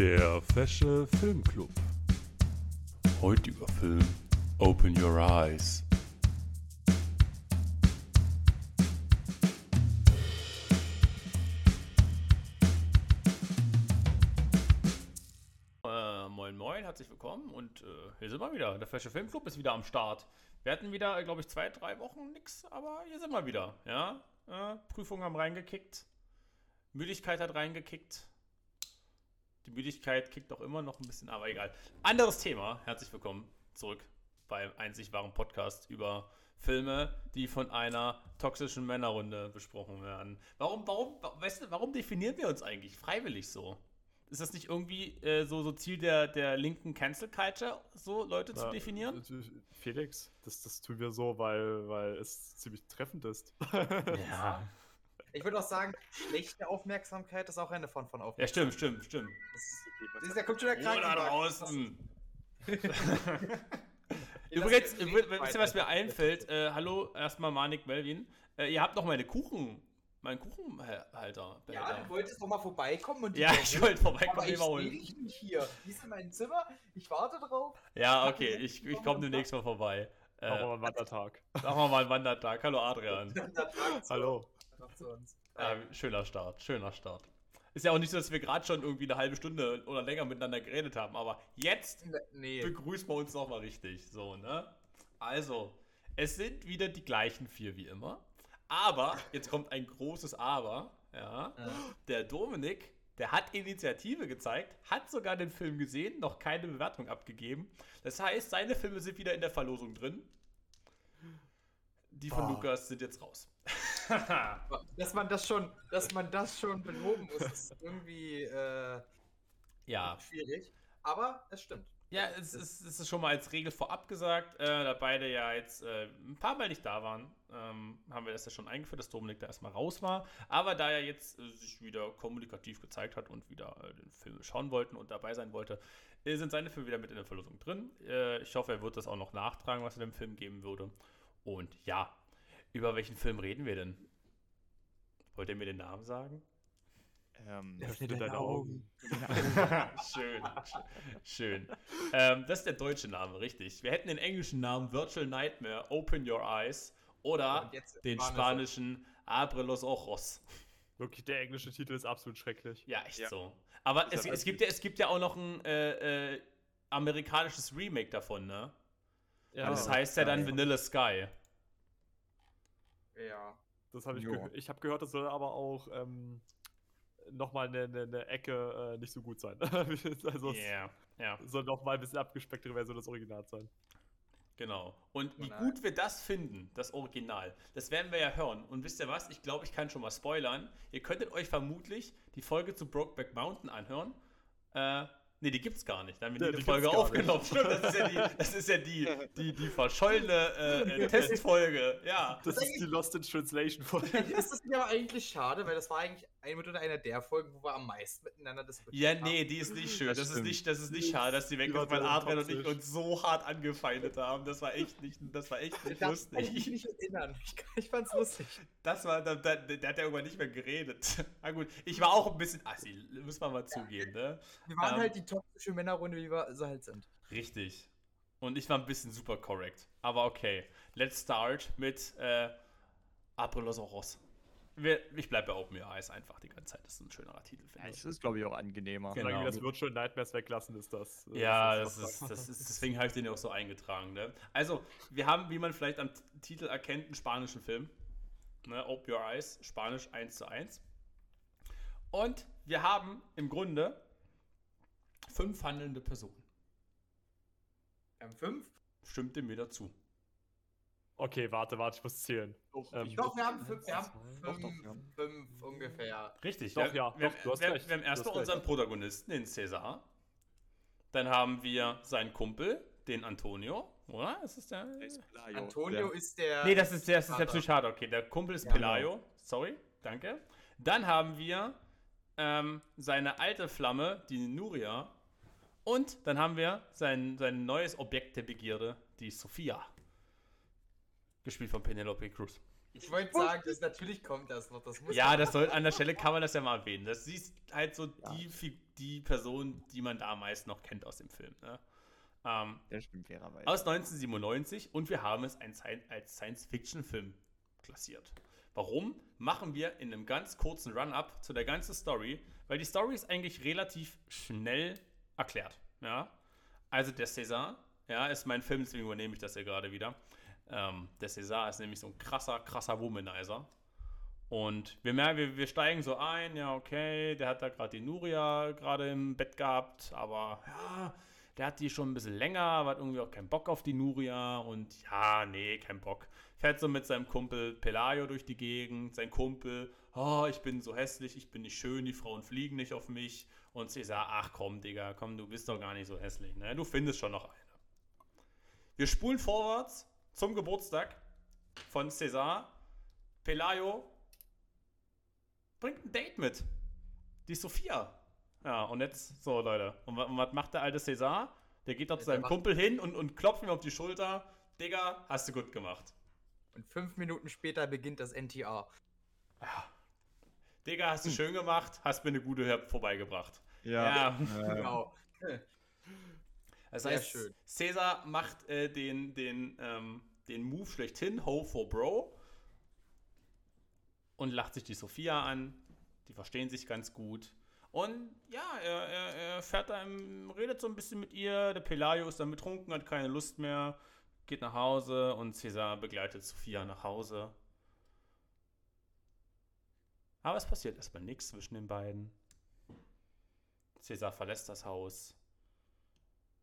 Der Fesche Filmclub. Heutiger Film Open Your Eyes. Äh, moin moin, herzlich willkommen und äh, hier sind wir wieder. Der Fesche Filmclub ist wieder am Start. Wir hatten wieder, glaube ich, zwei, drei Wochen nix, aber hier sind wir wieder. Ja, äh, Prüfungen haben reingekickt, Müdigkeit hat reingekickt. Die Müdigkeit kickt auch immer noch ein bisschen, aber egal. Anderes Thema. Herzlich willkommen zurück beim einzig wahren Podcast über Filme, die von einer toxischen Männerrunde besprochen werden. Warum, warum, weißt du, warum definieren wir uns eigentlich freiwillig so? Ist das nicht irgendwie äh, so, so Ziel der, der linken Cancel Culture, so Leute zu Ja, definieren? äh, Felix, das, das tun wir so, weil, weil es ziemlich treffend ist. Ja. Ich würde auch sagen, schlechte Aufmerksamkeit ist auch eine Form von Ja, Aufmerksamkeit. stimmt, stimmt, stimmt. Das ist, da kommt schon der Oh, da Krankenwagen. draußen. Wir Übrigens, äh, wisst ihr, was mir einfällt? Äh, hallo, erstmal Manik Melvin. Äh, ihr habt noch meine Kuchen, meinen Kuchenhalter. Ja, du wolltest doch mal vorbeikommen und die Ja, ich holen. wollte vorbeikommen, Aber die ich holen. dich nicht hier. Die ist in meinem Zimmer. Ich warte drauf. Ja, okay, ich, ich komme demnächst mal vorbei. Äh, Machen wir mal einen Wandertag. machen wir mal einen Wandertag. Hallo Adrian. Dann Tag zu- Hallo. Zu uns. Ja, schöner Start, schöner Start. Ist ja auch nicht so, dass wir gerade schon irgendwie eine halbe Stunde oder länger miteinander geredet haben, aber jetzt Ne- Nee. begrüßen wir uns nochmal richtig. So, ne? Also, es sind wieder die gleichen vier wie immer. Aber, jetzt kommt ein großes Aber, ja. Ja. Der Dominik, der hat Initiative gezeigt, hat sogar den Film gesehen, noch keine Bewertung abgegeben. Das heißt, seine Filme sind wieder in der Verlosung drin. Die von Oh. Lukas sind jetzt raus. Dass man das schon, dass man das schon beloben muss, ist irgendwie äh, ja. schwierig. Aber es stimmt. Ja, es ist, es ist schon mal als Regel vorab gesagt, äh, da beide ja jetzt äh, ein paar Mal nicht da waren, ähm, haben wir das ja schon eingeführt, dass Dominik da erstmal raus war. Aber da er jetzt äh, sich wieder kommunikativ gezeigt hat und wieder äh, den Film schauen wollten und dabei sein wollte, äh, sind seine Filme wieder mit in der Verlosung drin. Äh, ich hoffe, er wird das auch noch nachtragen, was er dem Film geben würde. Und ja, über welchen Film reden wir denn? Wollt ihr mir den Namen sagen? Ähm, öffne deine Augen. schön, schön. schön. Ähm, das ist der deutsche Name, richtig. Wir hätten den englischen Namen Virtual Nightmare, Open Your Eyes oder den Spanische. spanischen Abre los ojos. Wirklich, der englische Titel ist absolut schrecklich. Ja, echt Ja. so. Aber es, es, gibt ja, es gibt ja auch noch ein äh, äh, amerikanisches Remake davon, ne? Ja, das heißt ja dann. Vanilla Sky. Ja. das habe ich gehört. Ich habe gehört, das soll aber auch ähm, nochmal eine, eine, eine Ecke äh, nicht so gut sein. also Ja, ja. es soll nochmal ein bisschen abgespecktere Version des Originals sein. Genau. Und wie gut wir das finden, das Original, das werden wir ja hören. Und wisst ihr was? Ich glaube, ich kann schon mal spoilern. Ihr könntet euch vermutlich die Folge zu Brokeback Mountain anhören. Äh, nee, die gibt's gar nicht. Da haben wir Ja, die Folge aufgenommen. Stimmt, das ist ja die, das ist ja die, die, die verschollene äh, Testfolge. Ja. Das ist die Lost in Translation Folge. ist das mir aber eigentlich schade, weil das war eigentlich ein mitunter einer der Folgen, wo wir am meisten miteinander diskutiert Ja, haben. nee, die ist nicht schön. Das, Das ist nicht, das ist nicht schade, dass die weg weil Adrian und ich uns so hart angefeindet haben. Das war echt nicht, das war echt nicht Das kann ich mich lustig. nicht erinnern. Ich, ich fand's lustig. Das war, da, da, der hat ja irgendwann nicht mehr geredet. Na gut, ich war auch ein bisschen assi, muss man mal zugeben, ne? Wir waren Ähm. halt die toxische Männerrunde, wie wir so halt sind. Richtig. Und ich war ein bisschen super correct. Aber okay, let's start mit äh, Apollosaurus. Wir, ich bleibe bei Open Your Eyes einfach die ganze Zeit. Das ist ein schönerer Titel, finde Ja, ich. es ist, glaube ich, auch angenehmer. Genau. Solange wir das Virtual Nightmares weglassen, ist das. äh, Ja, das das ist, das ist, deswegen habe ich den ja auch so eingetragen. Ne? Also, wir haben, wie man vielleicht am Titel erkennt, einen spanischen Film. Ne? Open Your Eyes, Spanisch 1 zu 1. Und wir haben im Grunde fünf handelnde Personen. Wir haben fünf. Stimmt dem mir dazu. Okay, warte, warte, ich muss zählen. Ähm, Ich glaube, wir haben fünf. Wir haben Doch, fünf, doch, ja. fünf ungefähr. Richtig, Doch, wir, ja, wir, doch, du hast wir, recht, wir haben erstmal recht. unseren Protagonisten, den César. Dann haben wir seinen Kumpel, den Antonio, oder? Ist es der? Antonio ist der. Nee, das ist der, das ist der. Psychiater. Okay, der Kumpel ist Ja, Pelayo. Sorry, danke. Dann haben wir ähm, seine alte Flamme, die Nuria. Und dann haben wir sein, sein neues Objekt der Begierde, die Sophia. Gespielt von Penelope Cruz. Ich wollte sagen, das natürlich kommt das noch. Das muss Ja, das soll, an der Stelle kann man das ja mal erwähnen. Das ist halt so die, Fi- die Person, die man da meist noch kennt aus dem Film. Ne? Ähm, Der stimmt fairerweise. aus 1997 und wir haben es als Science-Fiction-Film klassiert. Warum? Machen wir in einem ganz kurzen Run-Up zu der ganzen Story, weil die Story ist eigentlich relativ schnell erklärt. Ja? Also der César, ja, ist mein Film, deswegen übernehme ich das ja gerade wieder. Ähm, der César ist nämlich so ein krasser, krasser Womanizer. Und wir merken, wir, wir steigen so ein, ja, okay, der hat da gerade die Nuria gerade im Bett gehabt, aber ja, der hat die schon ein bisschen länger, aber hat irgendwie auch keinen Bock auf die Nuria und ja, nee, kein Bock. Fährt so mit seinem Kumpel Pelayo durch die Gegend, sein Kumpel, oh, ich bin so hässlich, ich bin nicht schön, die Frauen fliegen nicht auf mich. Und Cäsar, ach komm, Digga, komm, du bist doch gar nicht so hässlich, ne? Du findest schon noch eine. Wir spulen vorwärts zum Geburtstag von Cäsar. Pelayo bringt ein Date mit. Die Sophia. Ja, und jetzt, so Leute. Und, und was macht der alte Cäsar? Der geht da zu seinem Kumpel hin und, und klopft ihm auf die Schulter. Digga, hast du gut gemacht. Und fünf Minuten später beginnt das NTR. Digga, Hm. hast du schön gemacht, hast mir eine gute Herb vorbeigebracht. ja. Ja. ähm, Genau. Das Sehr heißt, schön. Cäsar macht äh, den, den, ähm, den Move schlechthin, Ho for Bro. Und lacht sich die Sophia an. Die verstehen sich ganz gut. Und ja, er, er, er fährt da, im, redet so ein bisschen mit ihr. Der Pelayo ist dann betrunken, hat keine Lust mehr, geht nach Hause und Cäsar begleitet Sophia nach Hause. Aber es passiert erstmal nichts zwischen den beiden. Cäsar verlässt das Haus.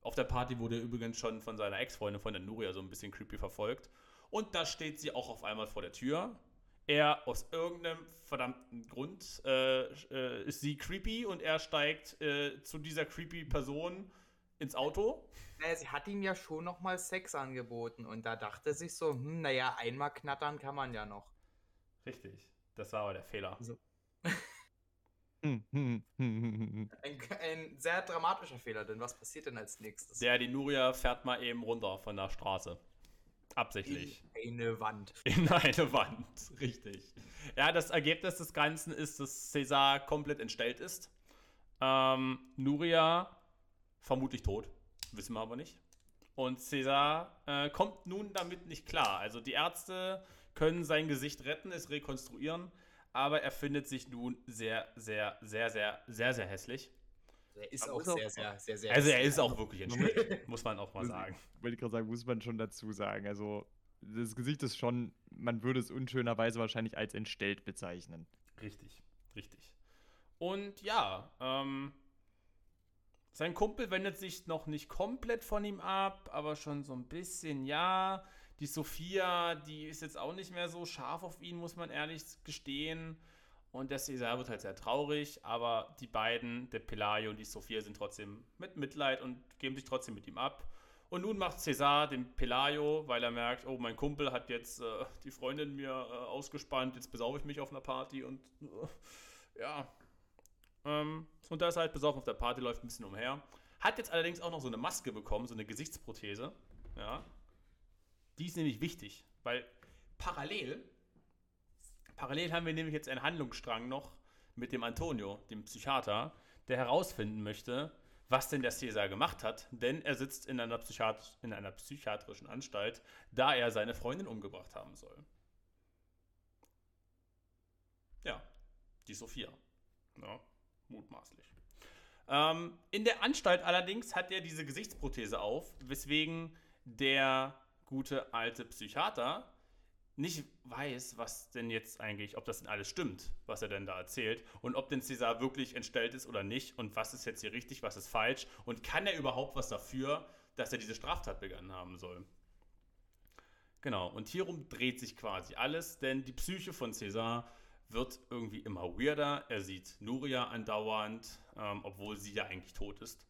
Auf der Party wurde er übrigens schon von seiner Ex-Freundin, von der Nuria, so ein bisschen creepy verfolgt. Und da steht sie auch auf einmal vor der Tür. Er, aus irgendeinem verdammten Grund, äh, äh, ist sie creepy und er steigt äh, zu dieser creepy Person ins Auto. Naja, sie hat ihm ja schon nochmal Sex angeboten und da dachte er sich so, hm, naja, einmal knattern kann man ja noch. Richtig. Das war aber der Fehler. hm. Ein, ein sehr dramatischer Fehler, denn was passiert denn als nächstes? Der, die Nuria fährt mal eben runter von der Straße. Absichtlich. In eine Wand. In eine Wand, richtig. Ja, das Ergebnis des Ganzen ist, dass Cäsar komplett entstellt ist. Ähm, Nuria vermutlich tot, wissen wir aber nicht. Und Cäsar äh, kommt nun damit nicht klar. Also die Ärzte können sein Gesicht retten, es rekonstruieren, aber er findet sich nun sehr, sehr, sehr, sehr, sehr, sehr hässlich. Er ist auch auch- sehr, sehr, sehr, sehr. Also er ist auch wirklich entstellt, muss man auch mal sagen. Wollte ich gerade sagen, muss man schon dazu sagen. Also, das Gesicht ist schon, man würde es unschönerweise wahrscheinlich als entstellt bezeichnen. Richtig, richtig. Und ja, ähm, sein Kumpel wendet sich noch nicht komplett von ihm ab, aber schon so ein bisschen, ja. Die Sophia, die ist jetzt auch nicht mehr so scharf auf ihn, muss man ehrlich gestehen. Und der Cesar wird halt sehr traurig, aber die beiden, der Pelayo und die Sophia, sind trotzdem mit Mitleid und geben sich trotzdem mit ihm ab. Und nun macht Cesar den Pelayo, weil er merkt, oh, mein Kumpel hat jetzt äh, die Freundin mir äh, ausgespannt, jetzt besaufe ich mich auf einer Party und äh, ja. Ähm, und da ist halt besoffen auf der Party, läuft ein bisschen umher. Hat jetzt allerdings auch noch so eine Maske bekommen, so eine Gesichtsprothese. Ja. Die ist nämlich wichtig, weil parallel, parallel haben wir nämlich jetzt einen Handlungsstrang noch mit dem Antonio, dem Psychiater, der herausfinden möchte, was denn der Cäsar gemacht hat, denn er sitzt in einer, Psychiat in einer psychiatrischen Anstalt, da er seine Freundin umgebracht haben soll. Ja, die Sophia. Ja, mutmaßlich. Ähm, in der Anstalt allerdings hat er diese Gesichtsprothese auf, weswegen der gute alte Psychiater nicht weiß, was denn jetzt eigentlich, ob das denn alles stimmt, was er denn da erzählt und ob denn Cäsar wirklich entstellt ist oder nicht und was ist jetzt hier richtig, was ist falsch und kann er überhaupt was dafür, dass er diese Straftat begangen haben soll. Genau, und hierum dreht sich quasi alles, denn die Psyche von Cäsar wird irgendwie immer weirder. Er sieht Nuria andauernd, ähm, obwohl sie ja eigentlich tot ist.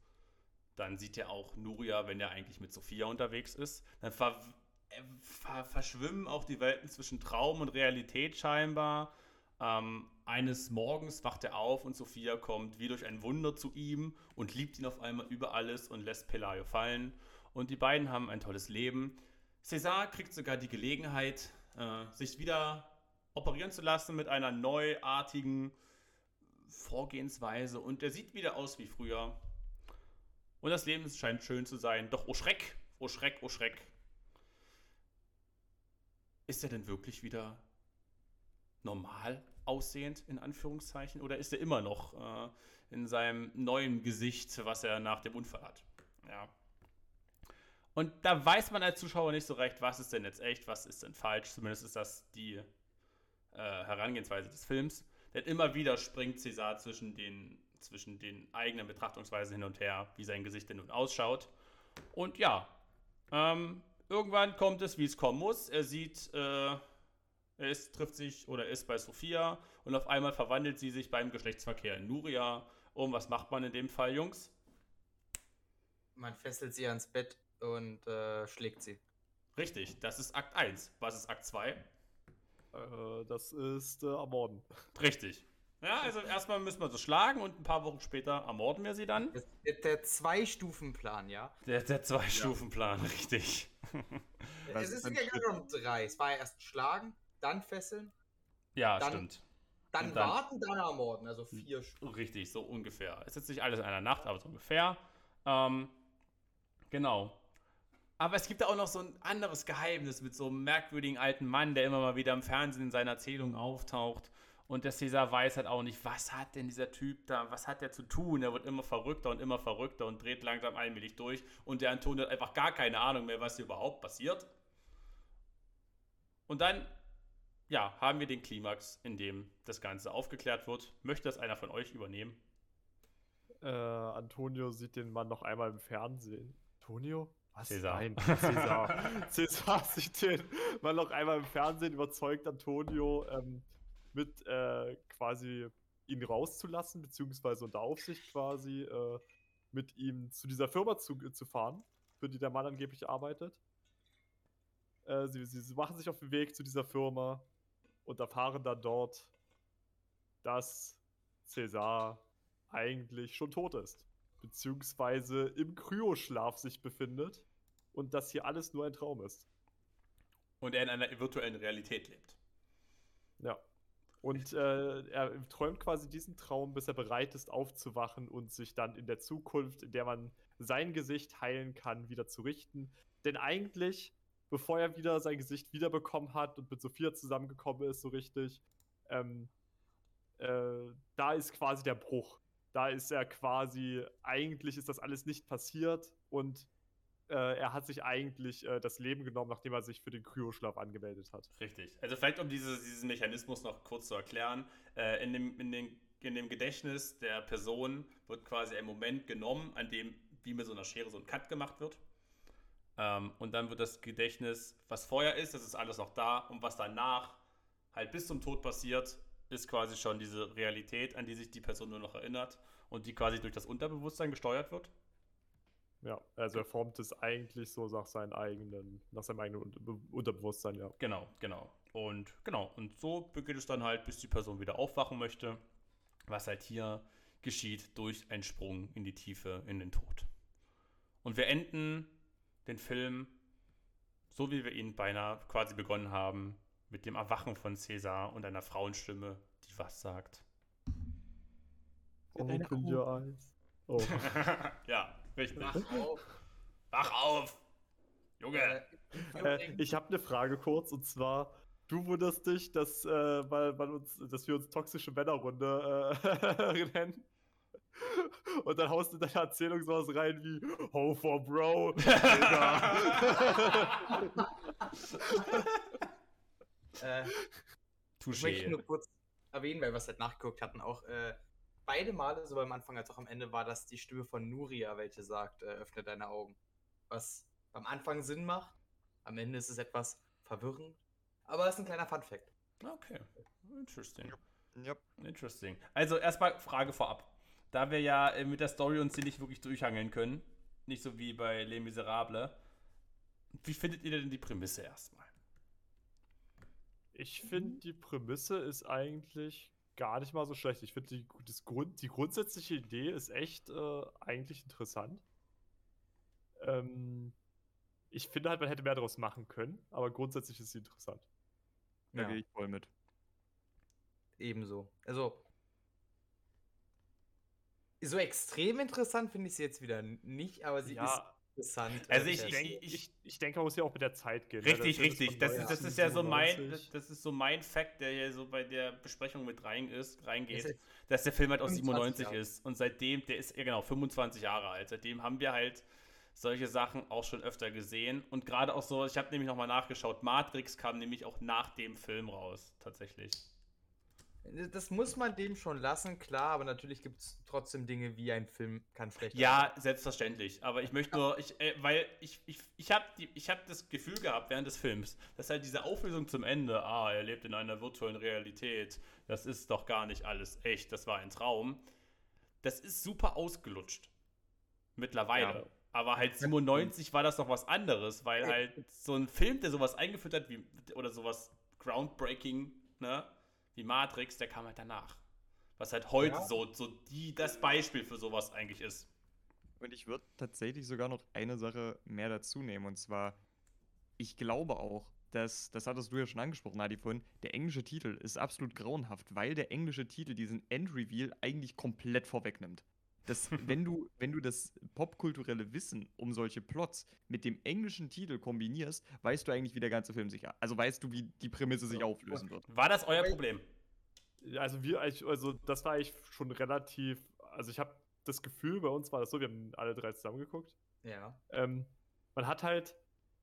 Dann sieht er auch Nuria, wenn er eigentlich mit Sophia unterwegs ist. Dann ver äh, ver verschwimmen auch die Welten zwischen Traum und Realität scheinbar. Ähm, eines Morgens wacht er auf und Sophia kommt wie durch ein Wunder zu ihm und liebt ihn auf einmal über alles und lässt Pelayo fallen. Und die beiden haben ein tolles Leben. César kriegt sogar die Gelegenheit, äh, sich wieder operieren zu lassen mit einer neuartigen Vorgehensweise. Und er sieht wieder aus wie früher. Und das Leben scheint schön zu sein. Doch, oh Schreck, oh Schreck, oh Schreck. Ist er denn wirklich wieder normal aussehend, in Anführungszeichen? Oder ist er immer noch äh, in seinem neuen Gesicht, was er nach dem Unfall hat? Ja. Und da weiß man als Zuschauer nicht so recht, was ist denn jetzt echt, was ist denn falsch. Zumindest ist das die äh, Herangehensweise des Films. Denn immer wieder springt César zwischen den, zwischen den eigenen Betrachtungsweisen hin und her, wie sein Gesicht denn nun ausschaut. Und ja, ähm, irgendwann kommt es, wie es kommen muss. Er sieht, äh, er ist, trifft sich oder ist bei Sophia und auf einmal verwandelt sie sich beim Geschlechtsverkehr in Nuria. Und was macht man in dem Fall, Jungs? Man fesselt sie ans Bett und äh, schlägt sie. Richtig, das ist Akt 1. Was ist Akt 2? Äh, das ist äh, Ermorden. Richtig. Ja, also erstmal müssen wir sie schlagen und ein paar Wochen später ermorden wir sie dann. Das ist der Zwei-Stufen-Plan, ja? Der, der Zwei-Stufen-Plan, richtig. Was es ist ja gar schon drei. Es war ja erst schlagen, dann fesseln, Ja, Dann- stimmt. dann, Und dann- warten, dann ermorden. Also vier Stufen. Richtig, so ungefähr. Es ist jetzt nicht alles in einer Nacht, aber so ungefähr. Ähm, genau. Aber es gibt da auch noch so ein anderes Geheimnis mit so einem merkwürdigen alten Mann, der immer mal wieder im Fernsehen in seiner Erzählung auftaucht. Und der Cäsar weiß halt auch nicht, was hat denn dieser Typ da, was hat der zu tun? Er wird immer verrückter und immer verrückter und dreht langsam allmählich durch. Und der Antonio hat einfach gar keine Ahnung mehr, was hier überhaupt passiert. Und dann, ja, haben wir den Klimax, in dem das Ganze aufgeklärt wird. Möchte das einer von euch übernehmen? Äh, Antonio sieht den Mann noch einmal im Fernsehen. Antonio? Was? Cäsar. Nein, Cäsar. Cäsar sieht den Mann noch einmal im Fernsehen, überzeugt Antonio ähm, mit äh, quasi ihn rauszulassen, beziehungsweise unter Aufsicht quasi äh, mit ihm zu dieser Firma zu, zu fahren, für die der Mann angeblich arbeitet. Äh, sie, sie, sie machen sich auf den Weg zu dieser Firma und erfahren dann dort, dass Cäsar eigentlich schon tot ist. Beziehungsweise im Kryoschlaf sich befindet und dass hier alles nur ein Traum ist. Und er in einer virtuellen Realität lebt. Ja. Und äh, er träumt quasi diesen Traum, bis er bereit ist, aufzuwachen und sich dann in der Zukunft, in der man sein Gesicht heilen kann, wieder zu richten. Denn eigentlich, bevor er wieder sein Gesicht wiederbekommen hat und mit Sophia zusammengekommen ist, so richtig, ähm, äh, da ist quasi der Bruch. Da ist er quasi, eigentlich ist das alles nicht passiert und äh, er hat sich eigentlich äh, das Leben genommen, nachdem er sich für den Kryoschlaf angemeldet hat. Richtig. Also vielleicht um dieses, diesen Mechanismus noch kurz zu erklären. Äh, in, dem, in, den, in dem Gedächtnis der Person wird quasi ein Moment genommen, an dem wie mit so einer Schere so ein Cut gemacht wird. Ähm, und dann wird das Gedächtnis, was vorher ist, das ist alles noch da. Und was danach halt bis zum Tod passiert, ist quasi schon diese Realität, an die sich die Person nur noch erinnert und die quasi durch das Unterbewusstsein gesteuert wird. Ja, also er formt es eigentlich so nach seinem eigenen, nach seinem eigenen Unter Unterbewusstsein, ja. Genau, genau. Und genau, und so beginnt es dann halt, bis die Person wieder aufwachen möchte, was halt hier geschieht durch einen Sprung in die Tiefe, in den Tod. Und wir enden den Film, so wie wir ihn beinahe quasi begonnen haben, mit dem Erwachen von Cäsar und einer Frauenstimme, die was sagt. Open your eyes. Oh. ja, richtig. Wach auf. Wach auf! Junge! Äh, äh, ich habe eine Frage kurz und zwar, du wunderst dich, dass, äh, weil, weil uns, dass wir uns toxische Männerrunde äh, nennen. Und dann haust du in deine Erzählung sowas rein wie Ho for Bro. Äh, Ich möchte nur kurz erwähnen, weil wir es halt nachgeguckt hatten, auch äh, beide Male, sowohl am Anfang als auch am Ende, war das die Stimme von Nuria, welche sagt, äh, öffne deine Augen. Was am Anfang Sinn macht, am Ende ist es etwas verwirrend, aber es ist ein kleiner Funfact. Okay, interesting. Ja. Interesting. Also erstmal Frage vorab. Da wir ja äh, mit der Story uns hier nicht wirklich durchhangeln können, nicht so wie bei Les Miserables, wie findet ihr denn die Prämisse erstmal? Ich finde, die Prämisse ist eigentlich gar nicht mal so schlecht. Ich finde, die, das Grund, die grundsätzliche Idee ist echt äh, eigentlich interessant. Ähm, ich finde halt, man hätte mehr daraus machen können, aber grundsätzlich ist sie interessant. Da Ja. gehe ich voll mit. Ebenso. Also. So extrem interessant finde ich sie jetzt wieder nicht, aber sie ist interessant. Also ich- Ich, denke, ich, ich denke, man muss ja auch mit der Zeit gehen. ne? Richtig, Das ist richtig. Das ist, das ist 1997. ja so mein, das, ist so mein Fact, der hier so bei der Besprechung mit rein ist, reingeht, Ist dass der Film halt aus 25 97 Jahre. ist. Und seitdem, der ist ja genau 25 Jahre alt. Seitdem haben wir halt solche Sachen auch schon öfter gesehen. Und gerade auch so, ich habe nämlich nochmal nachgeschaut, Matrix kam nämlich auch nach dem Film raus, tatsächlich. Das muss man dem schon lassen, klar, aber natürlich gibt es trotzdem Dinge wie ein Film kann schlechter Ja, selbstverständlich. Aber ich möchte nur, ich, äh, weil ich, ich, ich habe hab das Gefühl gehabt während des Films, dass halt diese Auflösung zum Ende, ah, er lebt in einer virtuellen Realität, das ist doch gar nicht alles echt, das war ein Traum, das ist super ausgelutscht. Mittlerweile. Ja. Aber halt 97 war das noch was anderes, weil halt so ein Film, der sowas eingeführt hat, wie, oder sowas groundbreaking, ne, wie Matrix, der kam halt danach. Was halt heute Ja. so, so die, das Beispiel für sowas eigentlich ist. Und ich würde tatsächlich sogar noch eine Sache mehr dazu nehmen. Und zwar, ich glaube auch, dass, das hattest du ja schon angesprochen, Adi, vorhin, der englische Titel ist absolut grauenhaft, weil der englische Titel diesen End-Reveal eigentlich komplett vorwegnimmt. Das, wenn, du, wenn du das popkulturelle Wissen um solche Plots mit dem englischen Titel kombinierst, weißt du eigentlich, wie der ganze Film sich, also weißt du, wie die Prämisse sich auflösen wird. War das euer Problem? Also wir, also das war ich schon relativ, also ich habe das Gefühl, bei uns war das so, wir haben alle drei zusammengeguckt. Ja. Ähm, man hat halt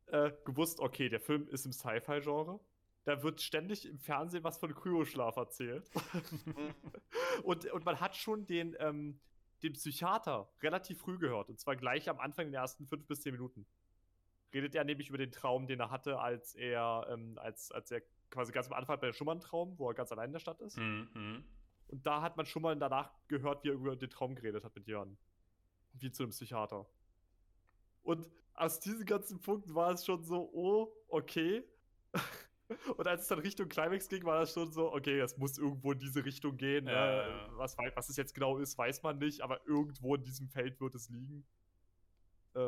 äh, gewusst, okay, der Film ist im Sci-Fi-Genre. Da wird ständig im Fernsehen was von Kryoschlaf erzählt. und, und man hat schon den, ähm, den Psychiater relativ früh gehört. Und zwar gleich am Anfang in den ersten fünf bis zehn Minuten. Redet er nämlich über den Traum, den er hatte, als er, ähm, als, als er quasi ganz am Anfang bei der Schumann-Traum, wo er ganz allein in der Stadt ist. Mhm, mhm. Und da hat man schon mal danach gehört, wie er über den Traum geredet hat mit Jörn. Wie zu einem Psychiater. Und aus diesen ganzen Punkten war es schon so, oh, okay. Und als es dann Richtung Climax ging, war das schon so, okay, das muss irgendwo in diese Richtung gehen. Ja, ne? ja, ja. Was, was es jetzt genau ist, weiß man nicht, aber irgendwo in diesem Feld wird es liegen. Äh,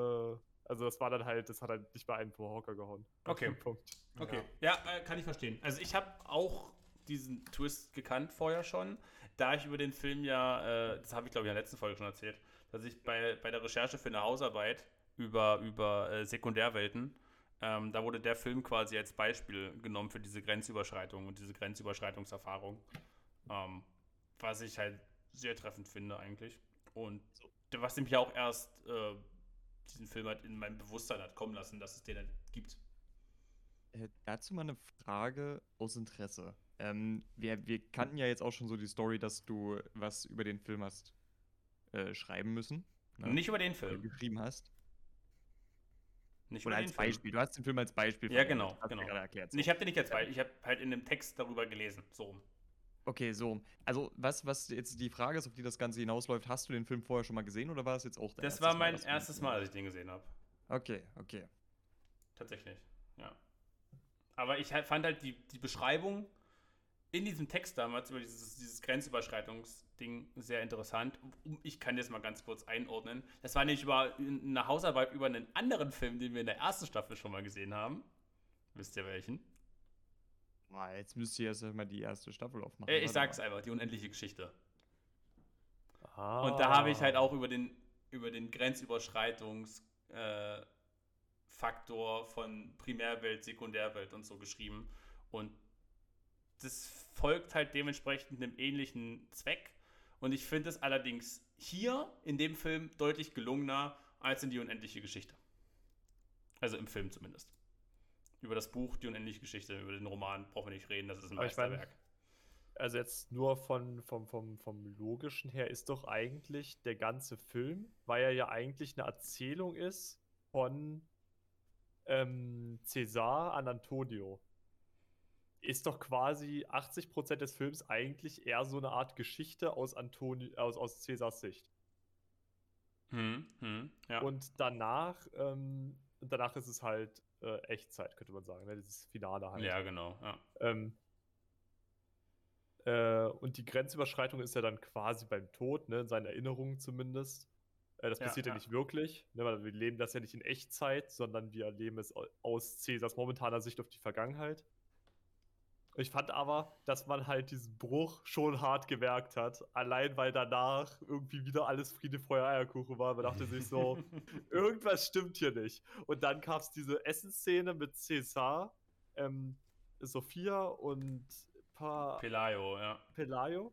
also das war dann halt, das hat halt nicht bei einen pro Hocker gehauen. Okay. Punkt. Okay. Ja, äh, kann ich verstehen. Also ich habe auch diesen Twist gekannt vorher schon, da ich über den Film ja, äh, das habe ich glaube ich in der letzten Folge schon erzählt, dass ich bei, bei der Recherche für eine Hausarbeit über, über äh, Sekundärwelten, ähm, da wurde der Film quasi als Beispiel genommen für diese Grenzüberschreitung und diese Grenzüberschreitungserfahrung. Ähm, was ich halt sehr treffend finde eigentlich. Und was mich auch erst äh, diesen Film halt in mein Bewusstsein hat kommen lassen, dass es den halt gibt. Äh, dazu mal eine Frage aus Interesse. Ähm, wir, wir kannten ja jetzt auch schon so die Story, dass du was über den Film hast äh, schreiben müssen. ne? Nicht über den Film. geschrieben hast. Nicht Oder als. Beispiel. Du hast den Film als Beispiel Ja, genau, genau. erklärt. Ich habe den nicht als Beispiel, ich habe halt in dem Text darüber gelesen. So. Okay, so. Also, was, was jetzt die Frage ist, auf die das Ganze hinausläuft, hast du den Film vorher schon mal gesehen oder war es jetzt auch dein Das war mein den erstes Mal, als ich den gesehen habe. Okay, okay. Tatsächlich. Ja. Aber ich halt, fand halt die, die Beschreibung in diesem Text damals über dieses, dieses Grenzüberschreitungsding sehr interessant. Ich kann das mal ganz kurz einordnen. Das war nicht über eine Hausarbeit über einen anderen Film, den wir in der ersten Staffel schon mal gesehen haben. Wisst ihr welchen? Ah, jetzt müsst ihr erst mal die erste Staffel aufmachen. Äh, ich sag's einfach, die unendliche Geschichte. Ah. Und da habe ich halt auch über den, über den Grenzüberschreitungsfaktor äh, Faktor von Primärwelt, Sekundärwelt und so geschrieben. Und das folgt halt dementsprechend einem ähnlichen Zweck. Und ich finde es allerdings hier in dem Film deutlich gelungener als in die unendliche Geschichte. Also im Film zumindest. Über das Buch, die unendliche Geschichte, über den Roman brauchen wir nicht reden, das ist ein Meisterwerk. Also jetzt nur von, vom, vom, vom Logischen her ist doch eigentlich der ganze Film, weil er ja eigentlich eine Erzählung ist von ähm, Cäsar an Antonio. Ist doch quasi 80% des Films eigentlich eher so eine Art Geschichte aus, Antoni aus, aus Cäsars Sicht. Hm, hm, ja. Und danach, ähm, danach ist es halt äh, Echtzeit, könnte man sagen. Ne? Dieses Finale halt. ja, genau. Ja. Ähm, äh, und die Grenzüberschreitung ist ja dann quasi beim Tod, ne, in seinen Erinnerungen zumindest. Äh, das Ja, passiert ja, ja. nicht wirklich, ne, weil wir leben das ja nicht in Echtzeit, sondern wir erleben es au- aus Cäsars momentaner Sicht auf die Vergangenheit. Ich fand aber, dass man halt diesen Bruch schon hart gemerkt hat. Allein weil danach irgendwie wieder alles Friede, Feuer, Eierkuchen war. Man dachte sich so, irgendwas stimmt hier nicht. Und dann gab es diese Essensszene mit César, ähm, Sophia und pa Pelayo, ja. Pelayo.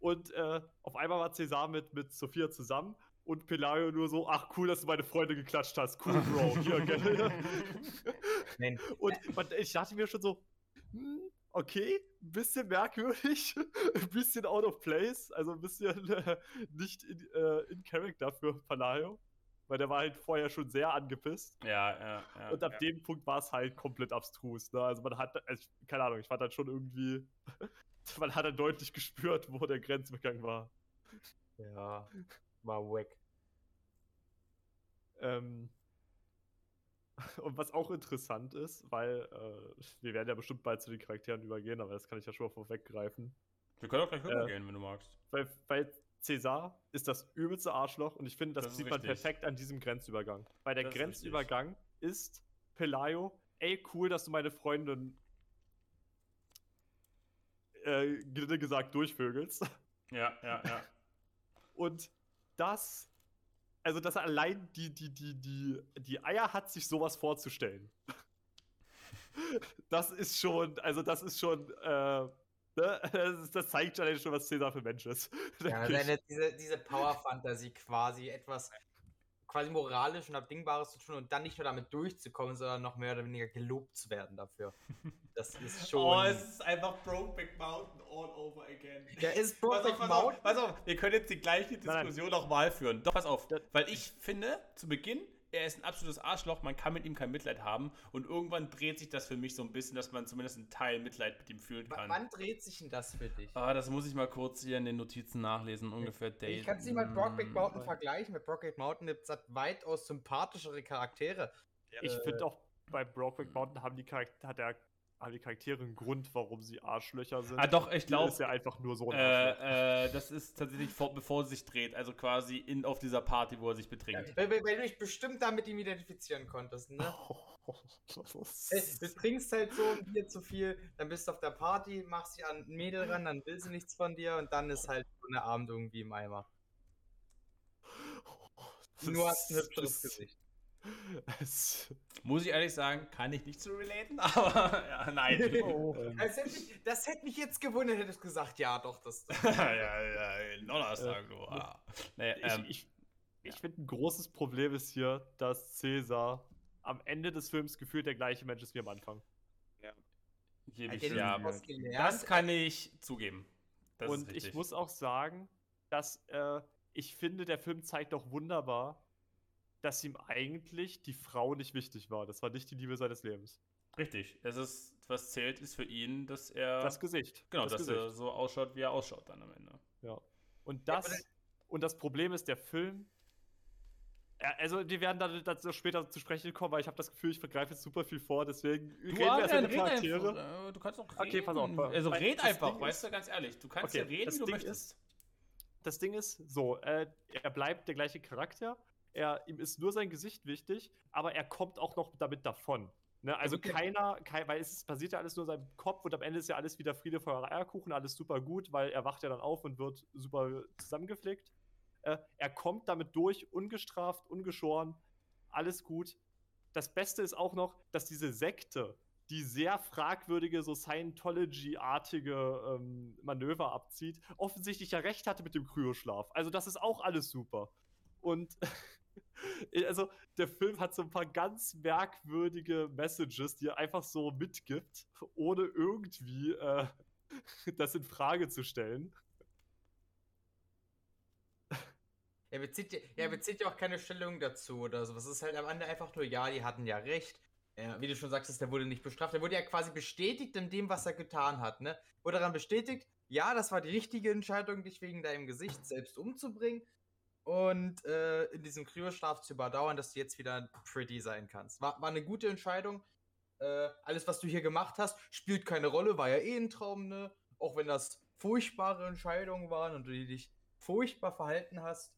Und äh, auf einmal war César mit, mit Sophia zusammen und Pelayo nur so, ach cool, dass du meine Freunde geklatscht hast. Cool, Bro. Hier, gell? und man, ich dachte mir schon so, hm, okay, ein bisschen merkwürdig, ein bisschen out of place, also ein bisschen äh, nicht in, äh, in Character für Palayo. Weil der war halt vorher schon sehr angepisst. Ja, ja, ja. Und ab ja. dem Punkt war es halt komplett abstrus. Ne? Also man hat, also, keine Ahnung, ich fand dann schon irgendwie, man hat dann deutlich gespürt, wo der Grenzübergang war. Ja, war wack. Ähm, und was auch interessant ist, weil äh, wir werden ja bestimmt bald zu den Charakteren übergehen, aber das kann ich ja schon mal vorweggreifen. Wir können auch gleich Äh, rübergehen, wenn du magst. Weil, weil César ist das übelste Arschloch und ich finde, das, Das ist sieht man richtig. perfekt an diesem Grenzübergang. Weil der Das ist Grenzübergang ist Pelayo, ey, cool, dass du meine Freundin äh, gesagt durchvögelst. Ja, ja, ja. Und das, also dass er allein die, die, die, die, die Eier hat, sich sowas vorzustellen. Das ist schon, also das ist schon, äh, ne? das, ist, das zeigt schon, was Cäsar für Mensch ist. Ja, seine, diese, diese Power-Fantasie quasi, etwas quasi moralisch und Abdingbares zu tun und dann nicht nur damit durchzukommen, sondern noch mehr oder weniger gelobt zu werden dafür. Das ist schon. Oh, es ist einfach Brokeback Mountain all over again. Der ist Brokeback Mountain. auf, pass auf, wir können jetzt die gleiche. Diskussion nochmal führen. Doch, pass auf, weil ich finde, zu Beginn, er ist ein absolutes Arschloch, man kann mit ihm kein Mitleid haben und irgendwann dreht sich das für mich so ein bisschen, dass man zumindest einen Teil Mitleid mit ihm fühlen W- kann. Wann dreht sich denn das für dich? Ah, das muss ich mal kurz hier in den Notizen nachlesen, ungefähr Date. Ich kann es nicht mit Brokeback Mm, Mountain vergleichen. Mit Brokeback Mountain gibt es weitaus sympathischere Charaktere. Ich finde auch bei Brokeback Mountain haben die, Charakter hat der, haben die Charaktere einen Grund, warum sie Arschlöcher sind. Ah, doch, ich glaube, ist ja einfach nur so ein äh, äh, das ist tatsächlich vor, bevor sie sich dreht, also quasi in, auf dieser Party, wo er sich betrinkt. Weil, weil, weil du dich bestimmt da mit ihm identifizieren konntest, ne? Du trinkst halt so ein Bier zu viel, dann bist du auf der Party, machst dich an ein Mädel ran, dann will sie nichts von dir und dann ist halt so eine Abend irgendwie im Eimer. Nur hast ein hübscheres Das- Gesicht. Es, Muss ich ehrlich sagen, kann ich nicht zu relaten, aber ja, nein. ähm, Das hätte, mich, das hätte mich jetzt gewundert, hättest du gesagt, ja doch, das. ja, ja, in Donnerstag, du. Ah. Nee, ähm, ich ich, ich finde, ein großes Problem ist hier, dass Cäsar am Ende des Films gefühlt der gleiche Mensch ist wie am Anfang. ich, Hätte ja, ich gelernt. das kann ich zugeben. Das ist Und ich muss auch sagen, dass äh, ich finde, der Film zeigt doch wunderbar, dass ihm eigentlich die Frau nicht wichtig war. Das war nicht die Liebe seines Lebens. Richtig. Es ist, was zählt, ist für ihn, dass er. Das Gesicht. genau, das dass er so ausschaut, wie er ausschaut dann am Ende. Ja. Und Ja, das, aber und das Problem ist, der Film. Ja, also, wir werden da dazu später zu sprechen kommen, weil ich habe das Gefühl, ich vergreife jetzt super viel vor, deswegen reden wir erst Adrian, über die Charaktere. einfach. Äh, Du kannst auch reden. Okay, pass auf. Also red einfach, Ding weißt ist- du, ganz ehrlich. Du kannst Okay, ja reden, wie du Ding möchtest. Das Ding ist so, äh, er bleibt der gleiche Charakter, er, ihm ist nur sein Gesicht wichtig, aber er kommt auch noch damit davon. Ne? Also Okay. keiner, kein, weil es basiert ja alles nur in seinem Kopf und am Ende ist ja alles wieder Friede, Feuer, Eierkuchen, alles super gut, weil er wacht ja dann auf und wird super zusammengepflegt. Äh, er kommt damit durch, ungestraft, ungeschoren, alles gut. Das Beste ist auch noch, dass diese Sekte, die sehr fragwürdige, so Scientology-artige ähm, Manöver abzieht, offensichtlich ja recht hatte mit dem Kryoschlaf. Also das ist auch alles super. Und also der Film hat so ein paar ganz merkwürdige Messages, die er einfach so mitgibt, ohne irgendwie äh, das in Frage zu stellen. Er bezieht, ja- er bezieht ja auch keine Stellung dazu oder sowas. Es ist halt am Ende einfach nur, ja, die hatten ja recht. Ja, wie du schon sagst, der wurde nicht bestraft. Er wurde ja quasi bestätigt in dem, was er getan hat. Ne? Wurde daran bestätigt, ja, das war die richtige Entscheidung, dich wegen deinem Gesicht selbst umzubringen und äh, in diesem Kryoschlaf zu überdauern, dass du jetzt wieder pretty sein kannst. War, war eine gute Entscheidung. Äh, alles, was du hier gemacht hast, spielt keine Rolle, war ja eh ein Traum, ne? Auch wenn das furchtbare Entscheidungen waren und du dich furchtbar verhalten hast,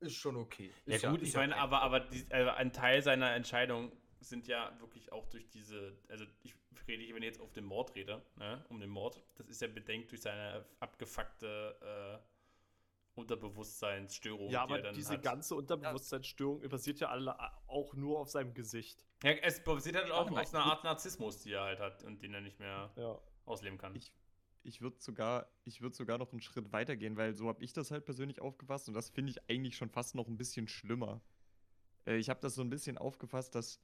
ist schon okay. Ist Ja, gut, ist ich meine, okay. aber, aber die, äh, ein Teil seiner Entscheidung sind ja wirklich auch durch diese, also ich rede ich, wenn ich jetzt auf den Mord rede, ne? um den Mord, das ist ja bedenkt durch seine abgefuckte äh, Unterbewusstseinsstörung. Ja, aber diese hat. ganze Unterbewusstseinsstörung basiert ja alle auch nur auf seinem Gesicht. Ja, es basiert halt auch auf einer Art Narzissmus, die er halt hat und den er nicht mehr ja. ausleben kann. Ich, ich würde sogar, würd sogar noch einen Schritt weiter gehen, weil so habe ich das halt persönlich aufgefasst und das finde ich eigentlich schon fast noch ein bisschen schlimmer. Äh, ich habe das so ein bisschen aufgefasst, dass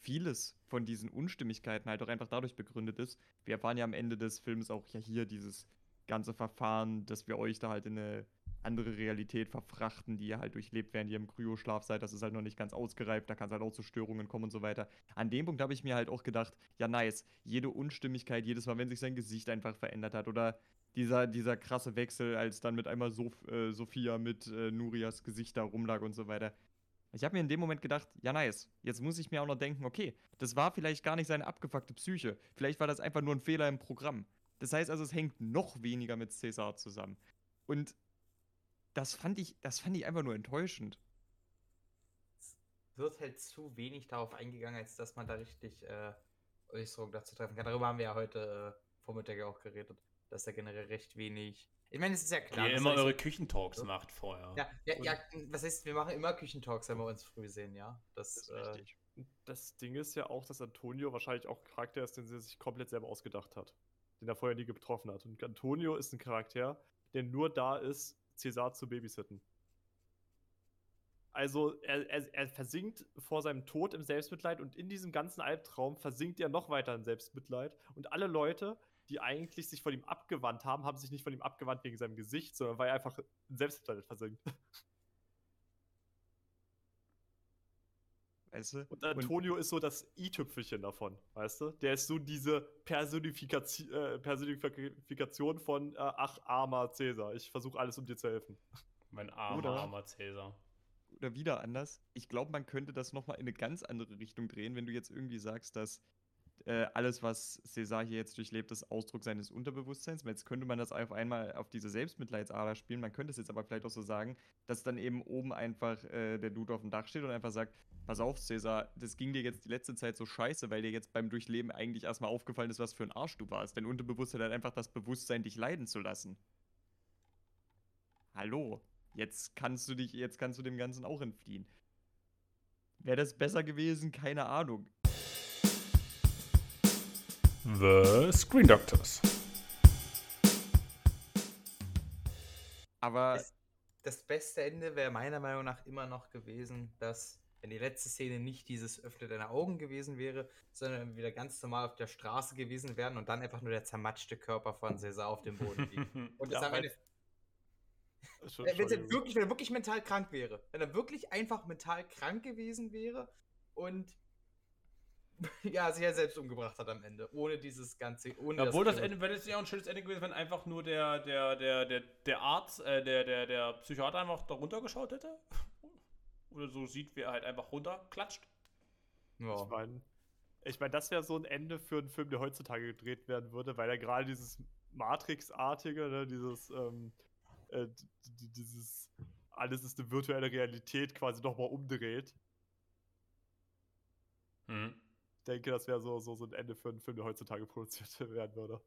vieles von diesen Unstimmigkeiten halt auch einfach dadurch begründet ist. Wir erfahren ja am Ende des Films auch ja hier dieses ganze Verfahren, dass wir euch da halt in eine andere Realität verfrachten, die ihr halt durchlebt, während ihr im Kryoschlaf seid. Das ist halt noch nicht ganz ausgereift, da kann es halt auch zu Störungen kommen und so weiter. An dem Punkt habe ich mir halt auch gedacht, ja nice, jede Unstimmigkeit, jedes Mal, wenn sich sein Gesicht einfach verändert hat oder dieser, dieser krasse Wechsel, als dann mit einmal Sof äh, Sophia mit äh, Nurias Gesicht da rumlag und so weiter. Ich habe mir in dem Moment gedacht, ja nice, jetzt muss ich mir auch noch denken, okay, das war vielleicht gar nicht seine abgefuckte Psyche. Vielleicht war das einfach nur ein Fehler im Programm. Das heißt also, es hängt noch weniger mit César zusammen. Und das fand ich, das fand ich einfach nur enttäuschend. Es wird halt zu wenig darauf eingegangen, als dass man da richtig äh, Äußerungen dazu treffen kann. Darüber haben wir ja heute äh, Vormittag auch geredet, dass da generell recht wenig ich meine, es ist ja klar. Ihr immer eure Küchentalks so. macht vorher. Ja, ja, ja, was heißt, wir machen immer Küchentalks, wenn wir uns früh sehen, ja. Das, das ist äh, richtig. Das Ding ist ja auch, dass Antonio wahrscheinlich auch ein Charakter ist, den sie sich komplett selber ausgedacht hat. Den er vorher nie getroffen hat. Und Antonio ist ein Charakter, der nur da ist, César zu babysitten. Also er, er, er, versinkt vor seinem Tod im Selbstmitleid und in diesem ganzen Albtraum versinkt er noch weiter in Selbstmitleid. Und alle Leute, die eigentlich sich von ihm abgewandt haben, haben sich nicht von ihm abgewandt wegen seinem Gesicht, sondern weil er einfach in Selbstmitleid versinkt. Weißt du? Und Antonio und ist so das i-Tüpfelchen davon, weißt du? Der ist so diese Personifikation, äh, Personifikation von, äh, ach, armer Cäsar, ich versuche alles, um dir zu helfen. Mein armer, oder, armer Cäsar. Oder wieder anders, ich glaube, man könnte das nochmal in eine ganz andere Richtung drehen, wenn du jetzt irgendwie sagst, dass äh, alles, was César hier jetzt durchlebt, ist Ausdruck seines Unterbewusstseins. Jetzt könnte man das auf einmal auf diese Selbstmitleidsader spielen. Man könnte es jetzt aber vielleicht auch so sagen, dass dann eben oben einfach äh, der Dude auf dem Dach steht und einfach sagt, pass auf, César, das ging dir jetzt die letzte Zeit so scheiße, weil dir jetzt beim Durchleben eigentlich erstmal aufgefallen ist, was für ein Arsch du warst. Dein Unterbewusstsein hat einfach das Bewusstsein, dich leiden zu lassen. Hallo, jetzt kannst du dich, jetzt kannst du dem Ganzen auch entfliehen. Wäre das besser gewesen? Keine Ahnung. The Screen Doctors. Aber das, das beste Ende wäre meiner Meinung nach immer noch gewesen, dass wenn die letzte Szene nicht dieses Öffne deine Augen gewesen wäre, sondern wieder ganz normal auf der Straße gewesen wären und dann einfach nur der zermatschte Körper von Cesar auf dem Boden liegt. Und das ja, am Ende. Wenn er wirklich, wenn er wirklich mental krank wäre, wenn er wirklich einfach mental krank gewesen wäre und ja, sich ja selbst umgebracht hat am Ende, ohne dieses ganze. Ohne Obwohl das, das Ende, wenn es ja auch ein schönes Ende gewesen, wenn einfach nur der, der, der, der, der Arzt, äh, der, der, der Psychiater einfach da runtergeschaut hätte. Oder so sieht, wie er halt einfach runterklatscht. Ja. Ich meine, ich mein, das wäre so ein Ende für einen Film, der heutzutage gedreht werden würde, weil er gerade dieses Matrix-artige, ne, dieses, ähm, äh, dieses, alles ist eine virtuelle Realität quasi nochmal umdreht. Mhm denke, das wäre so, so, so ein Ende für einen Film, der heutzutage produziert werden würde.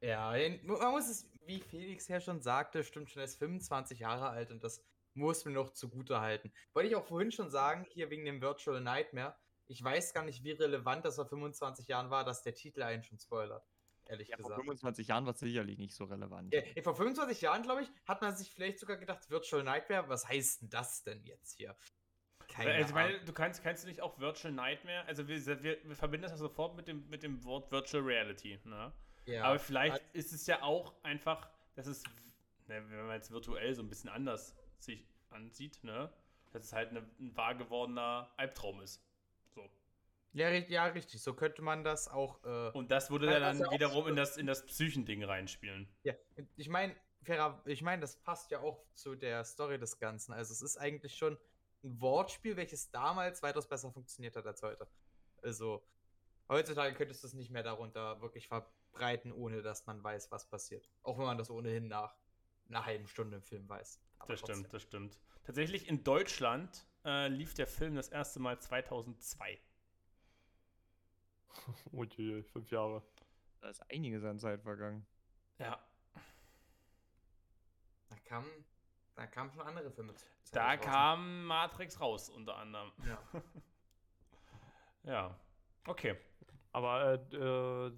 Ja, man muss es, wie Felix ja schon sagte, stimmt schon, er ist 25 Jahre alt und das muss mir noch zugute halten. Wollte ich auch vorhin schon sagen, hier wegen dem Virtual Nightmare, ich weiß gar nicht, wie relevant das vor 25 Jahren war, dass der Titel einen schon spoilert. Ehrlich ja, gesagt. Vor 25 Jahren war es sicherlich nicht so relevant. Ja, vor 25 Jahren, glaube ich, hat man sich vielleicht sogar gedacht, Virtual Nightmare, was heißt denn das denn jetzt hier? Keine also, meine, du kannst, kannst du nicht auch Virtual Nightmare, also wir, wir, wir verbinden das ja sofort mit dem, mit dem Wort Virtual Reality, ne? Ja. Aber vielleicht also, ist es ja auch einfach, dass es, ne, wenn man jetzt virtuell so ein bisschen anders sich ansieht, ne? Dass es halt eine, ein wahr gewordener Albtraum ist. So. Ja, ja, richtig. So könnte man das auch. Äh, Und das würde dann, dann wiederum in das, in das Psychending reinspielen. Ja, ich meine, ich meine, das passt ja auch zu der Story des Ganzen. Also es ist eigentlich schon ein Wortspiel, welches damals weitaus besser funktioniert hat als heute. Also, heutzutage könntest du es nicht mehr darunter wirklich verbreiten, ohne dass man weiß, was passiert. Auch wenn man das ohnehin nach einer halben Stunde im Film weiß. Aber das trotzdem. stimmt, das stimmt. Tatsächlich in Deutschland äh, lief der Film das erste Mal 2002. Und die fünf Jahre. Da ist einiges an Zeit vergangen. Ja. Da kam, da kamen schon andere Filme. Da kam Matrix raus, unter anderem. Ja. ja. Okay. Aber äh, äh,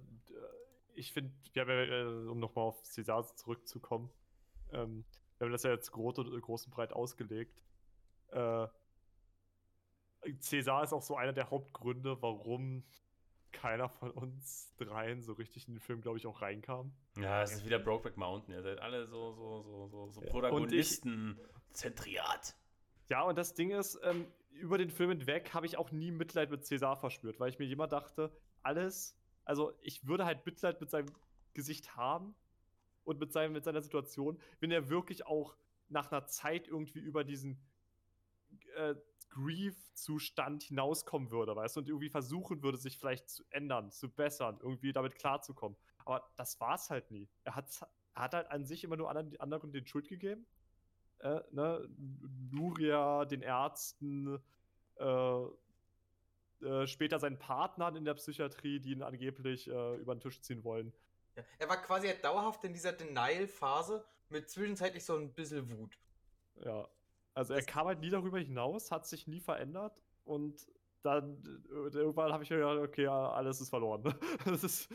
ich finde, ja, äh, um nochmal auf César zurückzukommen, ähm, wir haben das ja jetzt groß, groß und breit ausgelegt. Äh, César ist auch so einer der Hauptgründe, warum keiner von uns dreien so richtig in den Film, glaube ich, auch reinkam. Ja, es ist wieder Brokeback Mountain. Ihr seid alle so, so, so, so, so Protagonisten zentriert. Ja, und das Ding ist, ähm, über den Film hinweg habe ich auch nie Mitleid mit César verspürt, weil ich mir immer dachte, alles, also ich würde halt Mitleid mit seinem Gesicht haben und mit, seinem, mit seiner Situation, wenn er wirklich auch nach einer Zeit irgendwie über diesen äh, Grief-Zustand hinauskommen würde, weißt du, und irgendwie versuchen würde, sich vielleicht zu ändern, zu bessern, irgendwie damit klarzukommen. Aber das war es halt nie. Er hat, er hat halt an sich immer nur anderen, anderen den Schuld gegeben. Äh, ne? Nuria, den Ärzten, äh, äh, später seinen Partnern in der Psychiatrie, die ihn angeblich äh, über den Tisch ziehen wollen. Ja, er war quasi halt dauerhaft in dieser Denial-Phase mit zwischenzeitlich so ein bisschen Wut. Ja, also er kam halt nie darüber hinaus, hat sich nie verändert und dann äh, irgendwann habe ich mir gedacht, okay, alles ist verloren. das ist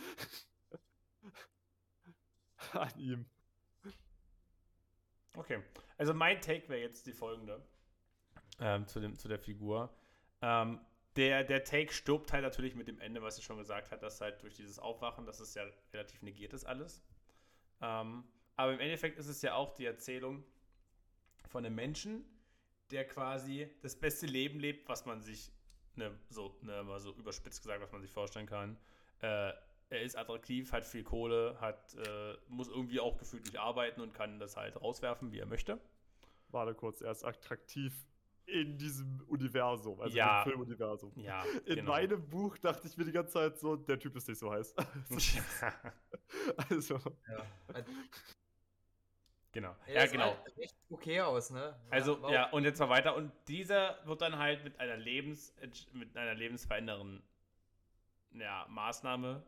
an ihm. Okay, also mein Take wäre jetzt die folgende ähm, zu, dem, zu der Figur. Ähm, der, der Take stirbt halt natürlich mit dem Ende, was er schon gesagt hat, dass halt durch dieses Aufwachen, dass es ja relativ negiert ist alles. Ähm, aber im Endeffekt ist es ja auch die Erzählung von einem Menschen, der quasi das beste Leben lebt, was man sich, ne, so, ne, mal so überspitzt gesagt, was man sich vorstellen kann. Äh, er ist attraktiv, hat viel Kohle, hat, äh, muss irgendwie auch gefühlt nicht arbeiten und kann das halt rauswerfen, wie er möchte. Warte kurz, er ist attraktiv in diesem Universum, also ja. im Filmuniversum. Ja, in genau. meinem Buch dachte ich mir die ganze Zeit so, der Typ ist nicht so heiß. also. Ja. Genau. Ja, Ja, das genau. echt okay aus, ne? Also, wow. ja, und jetzt mal weiter. Und dieser wird dann halt mit einer Lebens, mit einer lebensverändernden ja, Maßnahme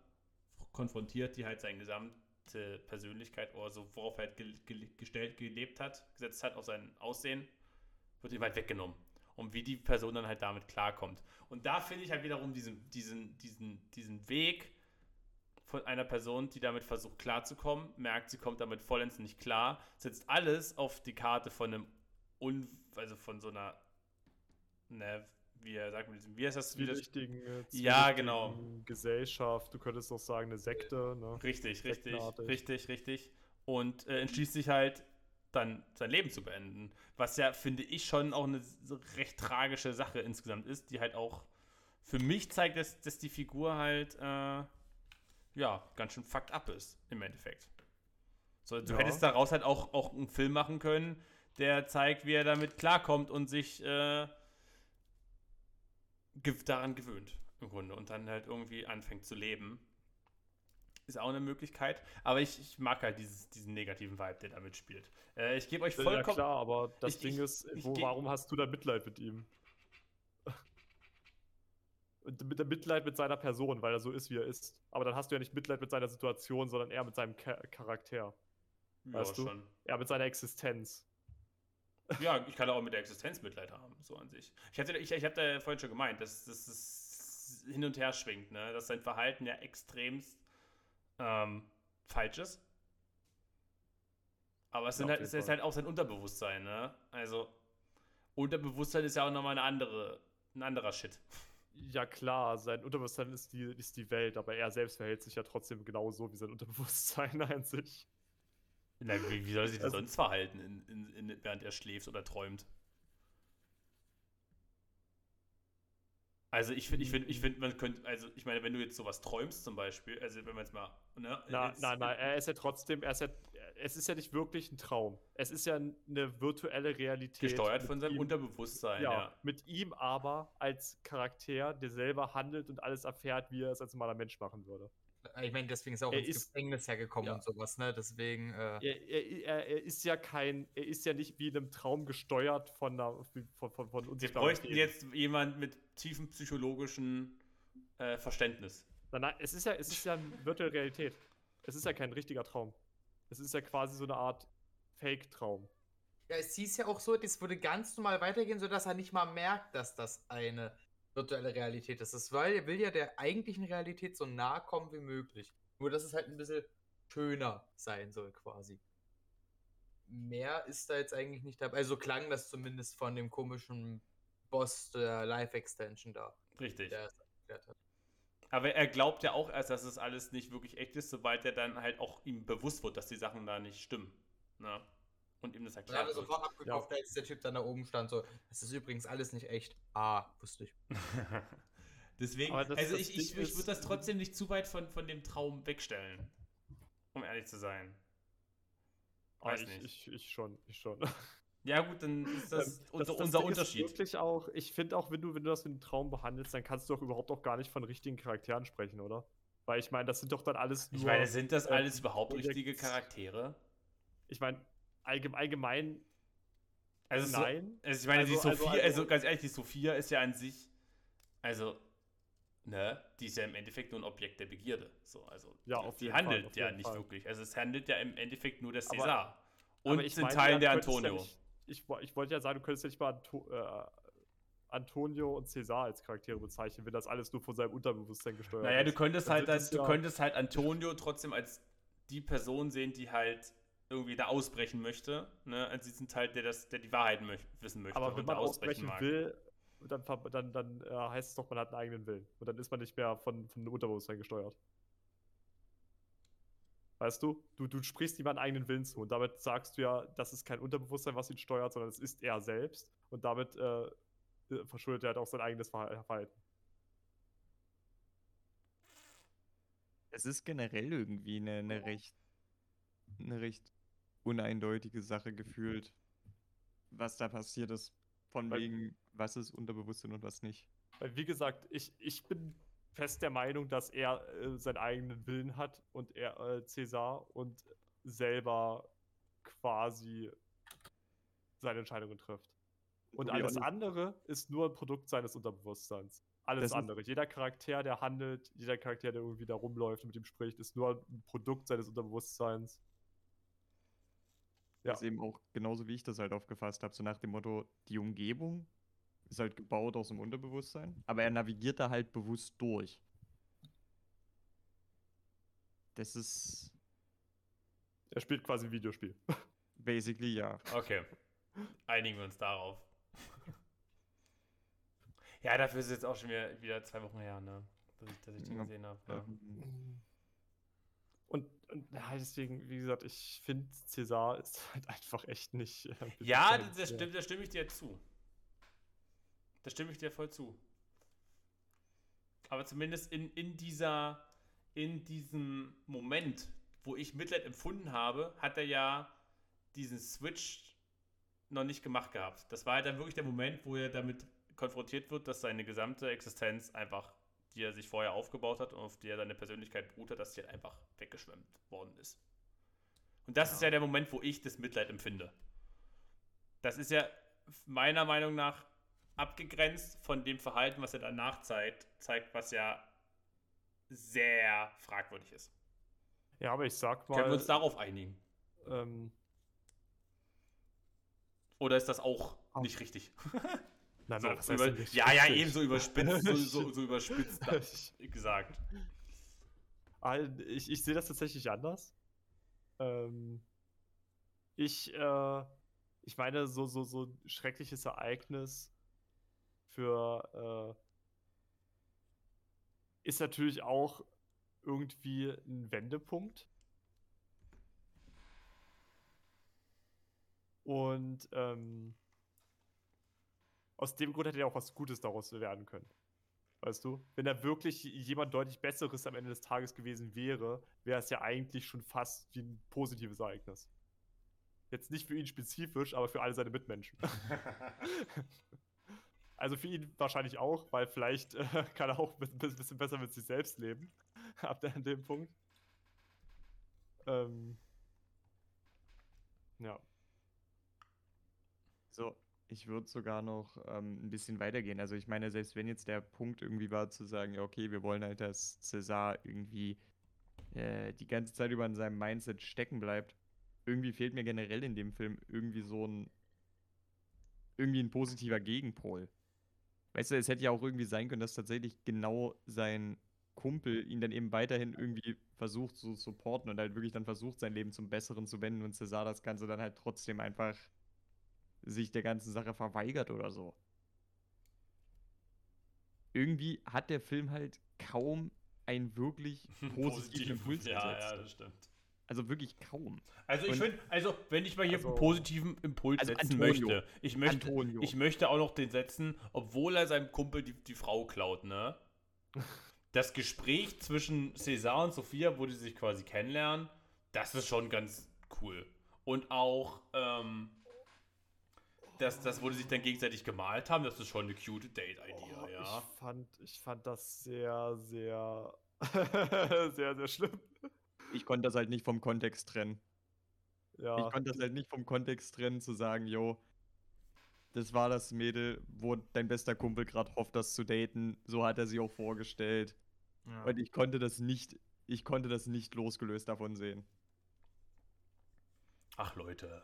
konfrontiert, die halt seine gesamte Persönlichkeit oder so, worauf er halt ge ge gestellt, gelebt hat, gesetzt hat, auf sein Aussehen, wird ihm halt weggenommen. Und wie die Person dann halt damit klarkommt. Und da finde ich halt wiederum diesen, diesen, diesen, diesen Weg von einer Person, die damit versucht klarzukommen, merkt, sie kommt damit vollends nicht klar, setzt alles auf die Karte von einem, Un also von so einer, ne, wie sagt man, wie heißt das? Wie das Zwielichtigen, äh, Ja, genau. Gesellschaft, du könntest auch sagen, eine Sekte, ne? Richtig, richtig, richtig, richtig. Und äh, entschließt sich halt, dann sein Leben zu beenden. Was ja, finde ich, schon auch eine recht tragische Sache insgesamt ist, die halt auch für mich zeigt, dass, dass die Figur halt, äh, ja, ganz schön fucked up ist, im Endeffekt. So, du Ja. hättest daraus halt auch, auch einen Film machen können, der zeigt, wie er damit klarkommt und sich äh, daran gewöhnt, im Grunde. Und dann halt irgendwie anfängt zu leben. Ist auch eine Möglichkeit. Aber ich, ich mag halt dieses, diesen negativen Vibe, der damit spielt. Äh, ich gebe euch Ja, vollkommen. klar, aber das Ich- Ding ist, ich wo, warum hast du da Mitleid mit ihm? Mit Mitleid mit seiner Person, weil er so ist, wie er ist. Aber dann hast du ja nicht Mitleid mit seiner Situation, sondern eher mit seinem Cha Charakter. ja, weißt du? schon. Eher mit seiner Existenz. Ja, ich kann auch mit der Existenz Mitleid haben, so an sich. Ich, hatte, ich, ich hatte vorhin schon gemeint, dass es hin und her schwingt, ne? dass sein Verhalten ja extremst ähm, falsch ist. Aber es, Ja, halt, es ist halt auch sein Unterbewusstsein. Ne? Also, Unterbewusstsein ist ja auch nochmal eine andere, ein anderer Shit. Ja klar, sein Unterbewusstsein ist die, ist die Welt, aber er selbst verhält sich ja trotzdem genauso wie sein Unterbewusstsein an sich. Na, wie, wie soll er sich denn Also- sonst verhalten, in, in, in, während er schläft oder träumt? Also ich finde, ich finde, ich finde, man könnte, also ich meine, wenn du jetzt sowas träumst zum Beispiel, also wenn man jetzt mal, ne? Na, jetzt- nein, nein, er ist ja trotzdem, er ist ja, es ist ja nicht wirklich ein Traum. Es ist ja eine virtuelle Realität. Gesteuert von seinem ihm, Unterbewusstsein, ja, ja. mit ihm aber als Charakter, der selber handelt und alles erfährt, wie er es als normaler Mensch machen würde. Ich meine, deswegen ist er auch Er ins ist- Gefängnis hergekommen Ja. und sowas, ne? Deswegen, äh, Er, er, er, er ist ja kein, er ist ja nicht wie in einem Traum gesteuert von, einer, von, von, von Wir unsichtbaren bräuchten Wesen. jetzt jemand mit tiefem psychologischen äh, Verständnis. Nein, nein, es ist ja, es ist ja eine virtuelle Realität. Es ist ja kein richtiger Traum. Es ist ja quasi so eine Art Fake-Traum. Ja, es hieß ja auch so, das würde ganz normal weitergehen, sodass er nicht mal merkt, dass das eine virtuelle Realität ist. Das weil er will ja der eigentlichen Realität so nahe kommen wie möglich. Nur, dass es halt ein bisschen schöner sein soll, quasi. Mehr ist da jetzt eigentlich nicht dabei. Also klang das zumindest von dem komischen Boss der Live-Extension da. Richtig. Der es erklärt hat. Aber er glaubt ja auch erst, dass es alles nicht wirklich echt ist, sobald er dann halt auch ihm bewusst wird, dass die Sachen da nicht stimmen. Na? Und ihm das Dann hat erklärt er wird. sofort abgekauft, als der Typ dann da oben stand, so, das ist übrigens alles nicht echt. Ah, wusste ich. Deswegen, das- also das ich, ich, ich würde das trotzdem nicht zu weit von, von dem Traum wegstellen. Um ehrlich zu sein. Aber Weiß Ah, ich, nicht. ich, ich schon, ich schon. Ja gut, dann ist das, Ähm, unser, das unser Ding ist Unterschied. Wirklich auch, ich finde auch, wenn du, wenn du das wie einen Traum behandelst, dann kannst du doch überhaupt auch gar nicht von richtigen Charakteren sprechen, oder? Weil ich meine, das sind doch dann alles nur. Ich meine, sind das äh, alles überhaupt Projekt- richtige Charaktere? Ich meine, allgemein, allgemein Also, so, nein. also ich meine, die Also- also- Sophia, also, also- ganz ehrlich, die Sophia ist ja an sich, also, ne, die ist ja im Endeffekt nur ein Objekt der Begierde. So, also, Ja, die, auf die jeden Fall, handelt auf ja nicht Fall. wirklich. Also, es handelt ja im Endeffekt nur der Aber- Cäsar. Aber Und ich in Teilen der könntest ja Antonio. nicht- ich, ich wollte ja sagen, du könntest ja nicht mal Anto äh, Antonio und Cäsar als Charaktere bezeichnen, wenn das alles nur von seinem Unterbewusstsein gesteuert Naja, du ist. könntest Dann halt, sind das, es du ja- könntest halt Antonio trotzdem als die Person sehen, die halt irgendwie da ausbrechen möchte, ne, als diesen Teil, der das, der die Wahrheit möch wissen möchte Aber wenn man da ausbrechen will, dann, dann, dann äh, heißt es doch, man hat einen eigenen Willen. Und dann ist man nicht mehr von, von dem Unterbewusstsein gesteuert. Weißt du? du? Du sprichst jemanden eigenen Willen zu. Und damit sagst du ja, das ist kein Unterbewusstsein, was ihn steuert, sondern es ist er selbst. Und damit äh, verschuldet er halt auch sein eigenes Verha- Verhalten. Es ist generell irgendwie eine, eine recht, eine recht uneindeutige Sache gefühlt, was da passiert ist. Von Weil- wegen, was ist Unterbewusstsein und was nicht. Weil, wie gesagt, ich, ich bin fest der Meinung, dass er äh, seinen eigenen Willen hat und er, äh, Cäsar, und selber quasi seine Entscheidungen trifft. Und be alles andere ist nur ein Produkt seines Unterbewusstseins. Alles andere. Jeder Charakter, der handelt, jeder Charakter, der irgendwie da rumläuft und mit ihm spricht, ist nur ein Produkt seines Unterbewusstseins. Ja. Das ist eben auch genauso wie ich das halt aufgefasst habe, so nach dem Motto, die Umgebung ist halt gebaut aus dem Unterbewusstsein, aber er navigiert da halt bewusst durch. Das ist Er spielt quasi ein Videospiel. basically ja. Okay. Einigen wir uns darauf. ja, dafür ist es jetzt auch schon wieder, wieder zwei Wochen her, ne? Dass ich, dass ich den Ja. gesehen habe. Ja. Und, und ja, deswegen, wie gesagt, ich finde, Cäsar ist halt einfach echt nicht. äh, Ja, bedeutend. das stimmt, da stimme ich dir zu. Da stimme ich dir voll zu. Aber zumindest in, in dieser, in diesem Moment, wo ich Mitleid empfunden habe, hat er ja diesen Switch noch nicht gemacht gehabt. Das war halt dann wirklich der Moment, wo er damit konfrontiert wird, dass seine gesamte Existenz einfach, die er sich vorher aufgebaut hat und auf die er seine Persönlichkeit beruht hat, dass die halt einfach weggeschwemmt worden ist. Und das ist ja der Moment, wo ich das Mitleid empfinde. Das ist ja meiner Meinung nach abgegrenzt von dem Verhalten, was er danach zeigt, zeigt, was ja sehr fragwürdig ist. Ja, aber ich sag mal. Können wir uns darauf einigen? ähm, Oder ist das auch Auch. nicht richtig? nein, So, heißt über, nicht ja, ja, eben so überspitzt, so, so, so überspitzt gesagt. Ah, Ich, ich sehe das tatsächlich anders. Ähm, ich, äh, ich meine, so, so, so schreckliches Ereignis für äh, ist natürlich auch irgendwie ein Wendepunkt. Und ähm, aus dem Grund hätte ja auch was Gutes daraus werden können. Weißt du? Wenn da wirklich jemand deutlich Besseres am Ende des Tages gewesen wäre, wäre es ja eigentlich schon fast wie ein positives Ereignis. Jetzt nicht für ihn spezifisch, aber für alle seine Mitmenschen. also für ihn wahrscheinlich auch, weil vielleicht äh, kann er auch ein bisschen, besser mit sich selbst leben. Ab dem Punkt. Ähm, ja. So, ich würde sogar noch ähm, ein bisschen weitergehen. Also ich meine, selbst wenn jetzt der Punkt irgendwie war zu sagen, ja, okay, wir wollen halt, dass César irgendwie äh, die ganze Zeit über in seinem Mindset stecken bleibt, irgendwie fehlt mir generell in dem Film irgendwie so ein irgendwie ein positiver Gegenpol. Weißt du, es hätte ja auch irgendwie sein können, dass tatsächlich genau sein Kumpel ihn dann eben weiterhin irgendwie versucht zu supporten und halt wirklich dann versucht, sein Leben zum Besseren zu wenden und César das Ganze dann halt trotzdem einfach sich der ganzen Sache verweigert oder so. Irgendwie hat der Film halt kaum einen wirklich positiven Impuls Ja, ja, das stimmt. Also wirklich kaum. Also ich finde, also wenn ich mal hier Also- einen positiven Impuls Also setzen Antonio. möchte, ich möchte, Antonio. ich möchte auch noch den setzen, obwohl er seinem Kumpel die, die Frau klaut, ne? Das Gespräch zwischen César und Sophia, wo die sich quasi kennenlernen, das ist schon ganz cool. Und auch, ähm, das, das, wo die sich dann gegenseitig gemalt haben, das ist schon eine cute Date-Idea, Oh, ja. ich, fand, ich fand das sehr, sehr, sehr, sehr schlimm. Ich konnte das halt nicht vom Kontext trennen. Ja, Ich konnte das halt nicht vom Kontext trennen, zu sagen, jo, das war das Mädel, wo dein bester Kumpel gerade hofft, das zu daten. So hat er sie auch vorgestellt. Ja. Und ich konnte das nicht, ich konnte das nicht losgelöst davon sehen. Ach Leute.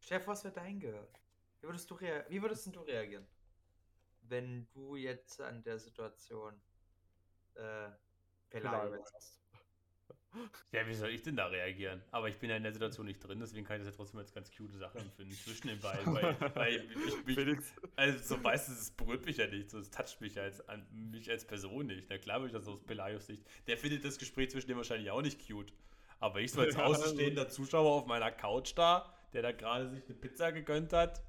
Chef, was wird dein gehört? Wie würdest du wie würdest denn du reagieren? Wenn du jetzt an der Situation äh, Pelayo Pelayo wärst? Ja, wie soll ich denn da reagieren? Aber ich bin ja in der Situation nicht drin, deswegen kann ich das ja trotzdem als ganz cute Sache empfinden zwischen den beiden. Weil, weil ich, mich, also so weißt du, es berührt mich ja nicht, so, es toucht mich als, an, mich als Person nicht. Na klar würde ich das aus Pelayos Sicht. Der findet das Gespräch zwischen denen wahrscheinlich auch nicht cute. Aber ich so als Ja, außenstehender Zuschauer auf meiner Couch da, der da gerade sich eine Pizza gegönnt hat,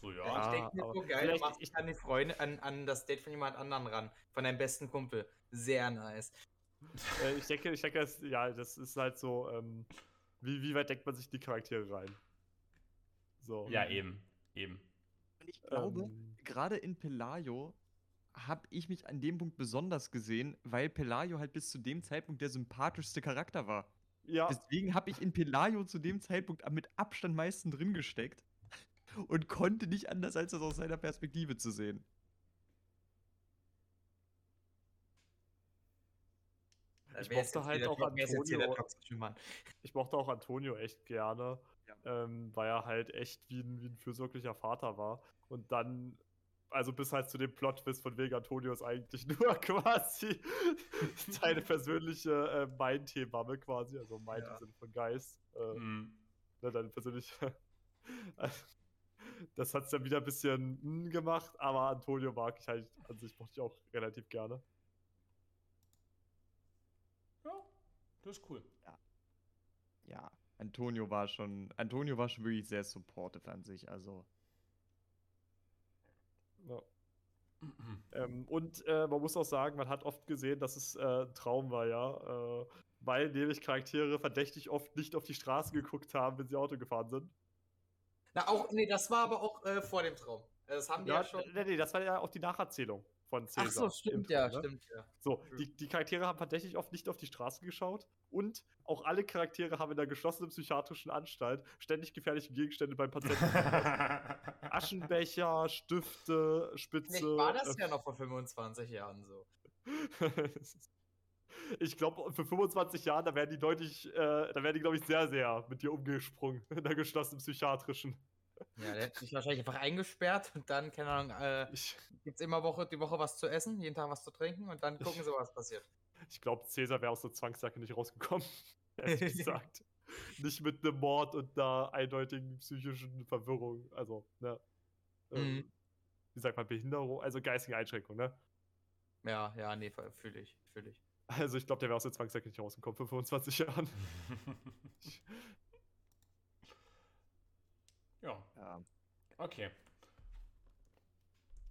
so ja. Ja. ich denke mir so geil, du machst dich an die Freunde, an, an das Date von jemand anderen ran, von deinem besten Kumpel. Sehr nice. Äh, ich denke, ich denke, das, ja, das ist halt so, ähm, wie, wie weit denkt man sich die Charaktere rein? So. Ja, eben, eben. Und ich glaube, Ähm, gerade in Pelayo habe ich mich an dem Punkt besonders gesehen, weil Pelayo halt bis zu dem Zeitpunkt der sympathischste Charakter war. ja, Deswegen habe ich in Pelayo zu dem Zeitpunkt am- mit Abstand meisten drin gesteckt und konnte nicht anders, als das aus seiner Perspektive zu sehen. Ich Wer ist mochte halt auch Antonio. ich mochte auch Antonio echt gerne, Ja. ähm, weil er halt echt wie ein, wie ein fürsorglicher Vater war. Und dann, also bis halt zu dem Plot-Twist von wegen Antonio ist eigentlich nur quasi seine persönliche äh, Mind-Hebamme quasi, also Mind Ja. im Sinne von Geist. Äh, Mhm. ne, deine persönliche. das hat es dann wieder ein bisschen mm, gemacht, aber Antonio mag ich halt an sich mochte ich auch relativ gerne. Ja, das ist cool. Ja, Antonio war schon, Antonio war schon wirklich sehr supportive an sich, also. Ja. Ähm, und äh, man muss auch sagen, man hat oft gesehen, dass es äh, ein Traum war, ja. Äh, weil nämlich Charaktere verdächtig oft nicht auf die Straße geguckt haben, wenn sie Auto gefahren sind. Na, auch, nee, das war aber auch äh, vor dem Traum. Das haben die ja, schon. nee, nee, das war ja auch die Nacherzählung von Cäsar. Ach so, im stimmt, Traum, ja, ne? stimmt, ja. So, die, die Charaktere haben verdächtig oft nicht auf die Straße geschaut und auch alle Charaktere haben in der geschlossenen psychiatrischen Anstalt ständig gefährliche Gegenstände beim Patienten. Aschenbecher, Stifte, Spitze. Vielleicht war das äh, ja noch vor 25 Jahren so. ich glaube, für 25 Jahren, da werden die deutlich, äh, da werden die, glaube ich, sehr, sehr mit dir umgesprungen in der geschlossenen psychiatrischen. Ja, der hat sich wahrscheinlich einfach eingesperrt und dann, keine Ahnung, äh, gibt es immer Woche, die Woche was zu essen, jeden Tag was zu trinken und dann gucken sie, was passiert. ich glaube, Cäsar wäre aus der Zwangsjacke nicht rausgekommen. Ehrlich gesagt. Nicht mit einem Mord und einer eindeutigen psychischen Verwirrung. Also, ne. Ähm, Mhm. Wie sagt man, Behinderung, also geistige Einschränkung, ne? Ja, ja, nee, fühle ich, fühle ich. Also ich glaube, der wäre aus der Zwangsjacke nicht rausgekommen für 25 Jahren. ja, Ja. okay.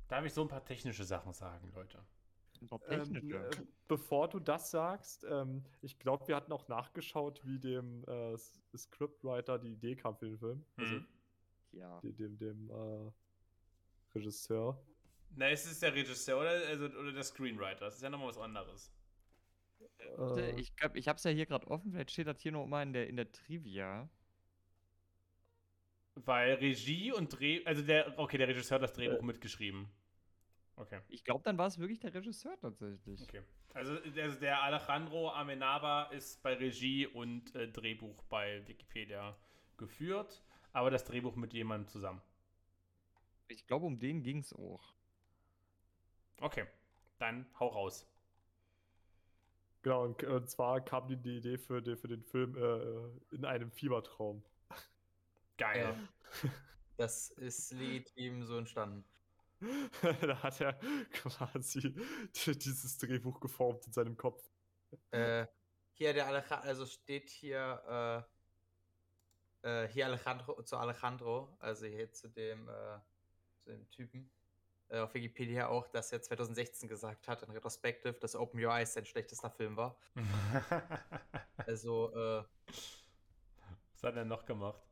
Darf ich so ein paar technische Sachen sagen, Leute? Ähm, äh, bevor du das sagst, ähm, ich glaube, wir hatten auch nachgeschaut, wie dem äh, Scriptwriter die Idee kam für den Film. Also Mhm. ja. dem, dem, dem äh, Regisseur. Na, ist es der Regisseur oder, also, oder der Screenwriter? Das ist ja nochmal was anderes. Äh, Ich glaube, ich habe es ja hier gerade offen, vielleicht steht das hier noch mal in der, in der Trivia. Weil Regie und Dreh. Also der. Okay, der Regisseur hat das Drehbuch Äh. mitgeschrieben. Okay. Ich glaube, dann war es wirklich der Regisseur tatsächlich. Okay. Also der, der Alejandro Amenaba ist bei Regie und äh, Drehbuch bei Wikipedia geführt, aber das Drehbuch mit jemandem zusammen. Ich glaube, um den ging es auch. Okay, dann hau raus. Genau, und, und zwar kam die, die Idee für, den- für den Film äh, in einem Fiebertraum. Geil. Ja. Das ist legitim so entstanden. da hat er quasi dieses Drehbuch geformt in seinem Kopf. Äh, hier der Alejandro, also steht hier, äh, äh, hier Alejandro, zu Alejandro, also hier zu dem, äh, zu dem Typen, äh, auf Wikipedia auch, dass er 2016 gesagt hat, in Retrospective, dass Open Your Eyes sein schlechtester Film war. Also, äh, Was hat er noch gemacht?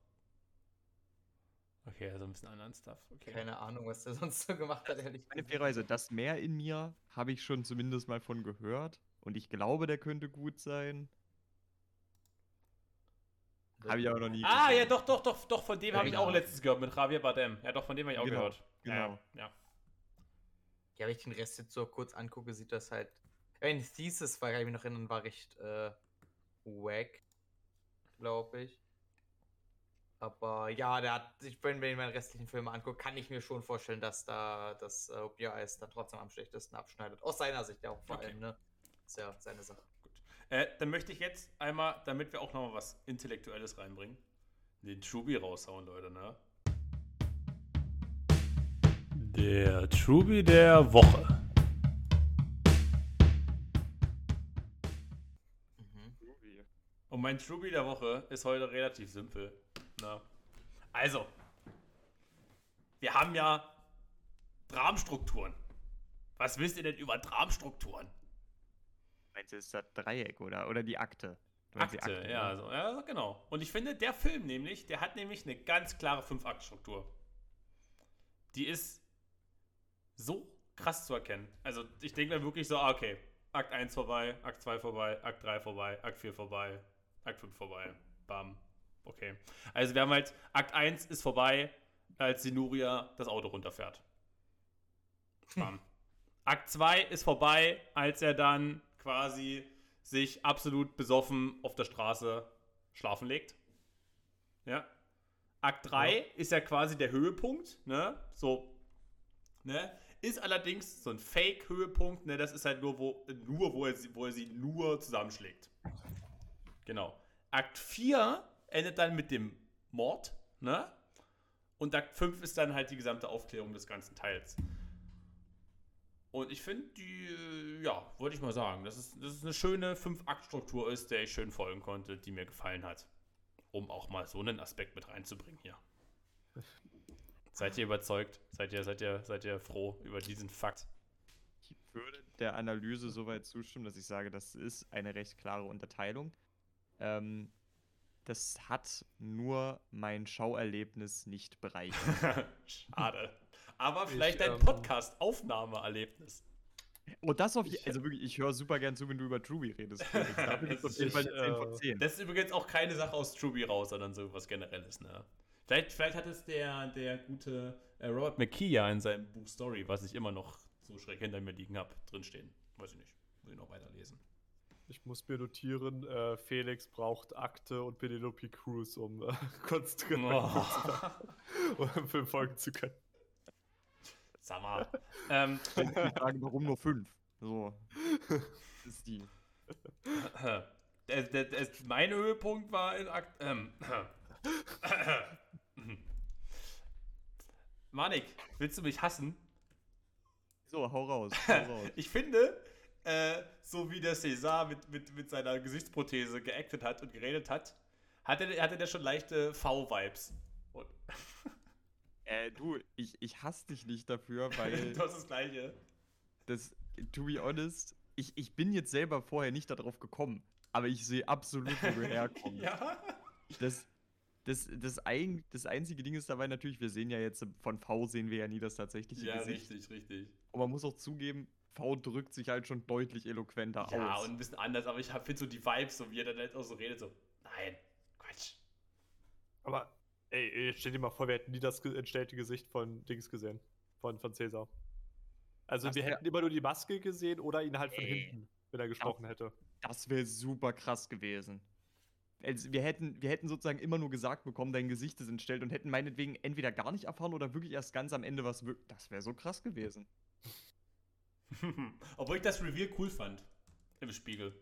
Okay, also ein bisschen anderen Stuff. Okay. keine Ahnung, was der sonst so gemacht hat, ehrlich Meine gesagt. fairerweise, das Meer in mir habe ich schon zumindest mal von gehört. Und ich glaube, der könnte gut sein. Habe ich aber noch nie Ah, gesehen. ja, doch, doch, doch, doch, von dem habe ich auch Genau. letztens gehört mit Javier Bardem. Ja, doch, von dem habe ich auch Genau, gehört. Ja, genau. Ja, Ja, wenn ich den Rest jetzt so kurz angucke, sieht das halt. Ja, die Thesis war, kann ich mich noch erinnern, war recht äh, wack, glaube ich. Aber ja, der hat, wenn ich meine restlichen Filme angucke, kann ich mir schon vorstellen, dass da das äh, dann trotzdem am schlechtesten abschneidet. Aus seiner Sicht ja auch vor Okay. allem, ne? Ist ja seine Sache. Äh, dann möchte ich jetzt einmal, damit wir auch nochmal was Intellektuelles reinbringen, den Truby raushauen, Leute, ne? Der Truby der Woche. Mhm. Und mein Truby der Woche ist heute relativ simpel. Na. Also, wir haben ja Dramenstrukturen. Was wisst ihr denn über Dramenstrukturen? Meinst du, ist das Dreieck oder, oder die Akte? Meinst die Akte, ja, ne? so, ja, genau. Und ich finde, der Film nämlich, der hat nämlich eine ganz klare Fünf-Akt-Struktur. Die ist so krass zu erkennen. Also, ich denke mir wirklich so, ah, okay, Akt 1 vorbei, Akt 2 vorbei, Akt 3 vorbei, Akt 4 vorbei, Akt 5 vorbei. Bam. Okay. Also, wir haben halt, Akt 1 ist vorbei, als die Nuria das Auto runterfährt. Bam. Akt 2 ist vorbei, als er dann quasi sich absolut besoffen auf der Straße schlafen legt. Ja. Akt 3 ist ja quasi der Höhepunkt, ne? So, ne? Ist allerdings so ein Fake-Höhepunkt, ne? Das ist halt nur, wo, nur wo, er, sie- wo er sie nur zusammenschlägt. Genau. Akt 4 endet dann mit dem Mord, ne? Und Akt 5 ist dann halt die gesamte Aufklärung des ganzen Teils. Und ich finde, die, äh, ja, wollte ich mal sagen, dass es, dass es eine schöne Fünf-Akt-Struktur ist, der ich schön folgen konnte, die mir gefallen hat. Um auch mal so einen Aspekt mit reinzubringen hier. Seid ihr überzeugt? Seid ihr, seid ihr, seid ihr froh über diesen Fakt? Ich würde der Analyse soweit zustimmen, dass ich sage, das ist eine recht klare Unterteilung. Ähm, das hat nur mein Schauerlebnis nicht bereichert. Schade. Aber vielleicht Ich, dein ähm, Podcast-Aufnahmeerlebnis. Und das auf je- Ich- also wirklich, ich höre super gern zu, wenn du über Truby redest. Felix. Da bin ich Das auf ist jeden Fall ich, eine 10 von äh, 10. Das ist übrigens auch keine Sache aus Truby raus, sondern so was Generelles, ne? Vielleicht, vielleicht hat es der, der gute äh, Robert McKee ja in seinem Buch Story, was ich immer noch so schräg hinter mir liegen habe, drinstehen. Weiß ich nicht. Muss ich noch weiterlesen. Ich muss mir notieren, äh, Felix braucht Akte und Penelope Cruz, um äh, konzentriert Oh. um Film folgen zu können. Sag mal. ähm, fragen, warum nur 5? So. Das ist die. der, der, der, mein Höhepunkt war in Akt. Ähm, Manik, willst du mich hassen? So, hau raus. Hau raus. Ich finde, äh, so wie der César mit, mit, mit seiner Gesichtsprothese geactet hat und geredet hat, hatte, hatte der schon leichte V-Vibes. Äh, du, ich, ich hasse dich nicht dafür, weil Du hast das Gleiche. das, to be honest, ich, ich bin jetzt selber vorher nicht darauf gekommen. Aber ich sehe absolut, wo du herkommst. Ja. Das, das, das, ein, das einzige Ding ist dabei natürlich, wir sehen ja jetzt, von V sehen wir ja nie das tatsächliche Ja, Gesicht. richtig, richtig. Und man muss auch zugeben, V drückt sich halt schon deutlich eloquenter Ja, aus. und ein bisschen anders, aber ich finde so die Vibes, so wie er dann halt auch so redet, so, nein, Quatsch. Aber, ey, stell dir mal vor, wir hätten nie das entstellte Gesicht von Dings gesehen. Von, von Cäsar. Also Das wir hätten immer nur die Maske gesehen oder ihn halt von Ey. hinten, wenn er gesprochen hätte. Das wäre super krass gewesen. Also wir, hätten, wir hätten sozusagen immer nur gesagt bekommen, dein Gesicht ist entstellt und hätten meinetwegen entweder gar nicht erfahren oder wirklich erst ganz am Ende was wirklich. Das wäre so krass gewesen. Obwohl ich das Reveal cool fand. Im Spiegel.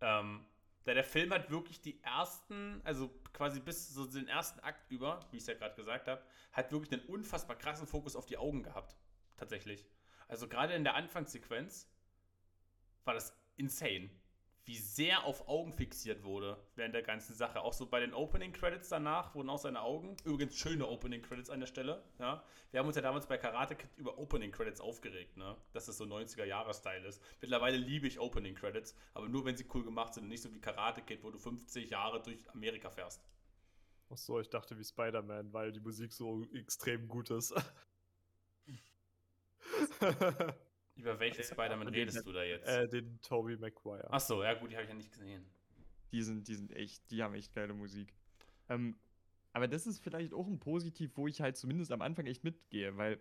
Ähm, da der Film hat wirklich die ersten, also quasi bis so den ersten Akt über, wie ich es ja gerade gesagt habe, hat wirklich einen unfassbar krassen Fokus auf die Augen gehabt. Tatsächlich. Also gerade in der Anfangssequenz war das insane, wie sehr auf Augen fixiert wurde während der ganzen Sache. Auch so bei den Opening Credits danach wurden auch seine Augen, übrigens schöne Opening Credits an der Stelle, ja. Wir haben uns ja damals bei Karate Kid über Opening Credits aufgeregt, ne? Dass das so 90er-Jahre-Style ist. Mittlerweile liebe ich Opening Credits, aber nur wenn sie cool gemacht sind und nicht so wie Karate Kid, wo du 50 Jahre durch Amerika fährst. Ach so, ich dachte wie Spider-Man, weil die Musik so extrem gut ist. Über welchen Spider-Man den- redest du da jetzt? äh, den Tobey Maguire. Achso, ja gut, die habe ich ja nicht gesehen. Die sind, die sind echt, die haben echt geile Musik. Ähm, aber das ist vielleicht auch ein Positiv, wo ich halt zumindest am Anfang echt mitgehe, weil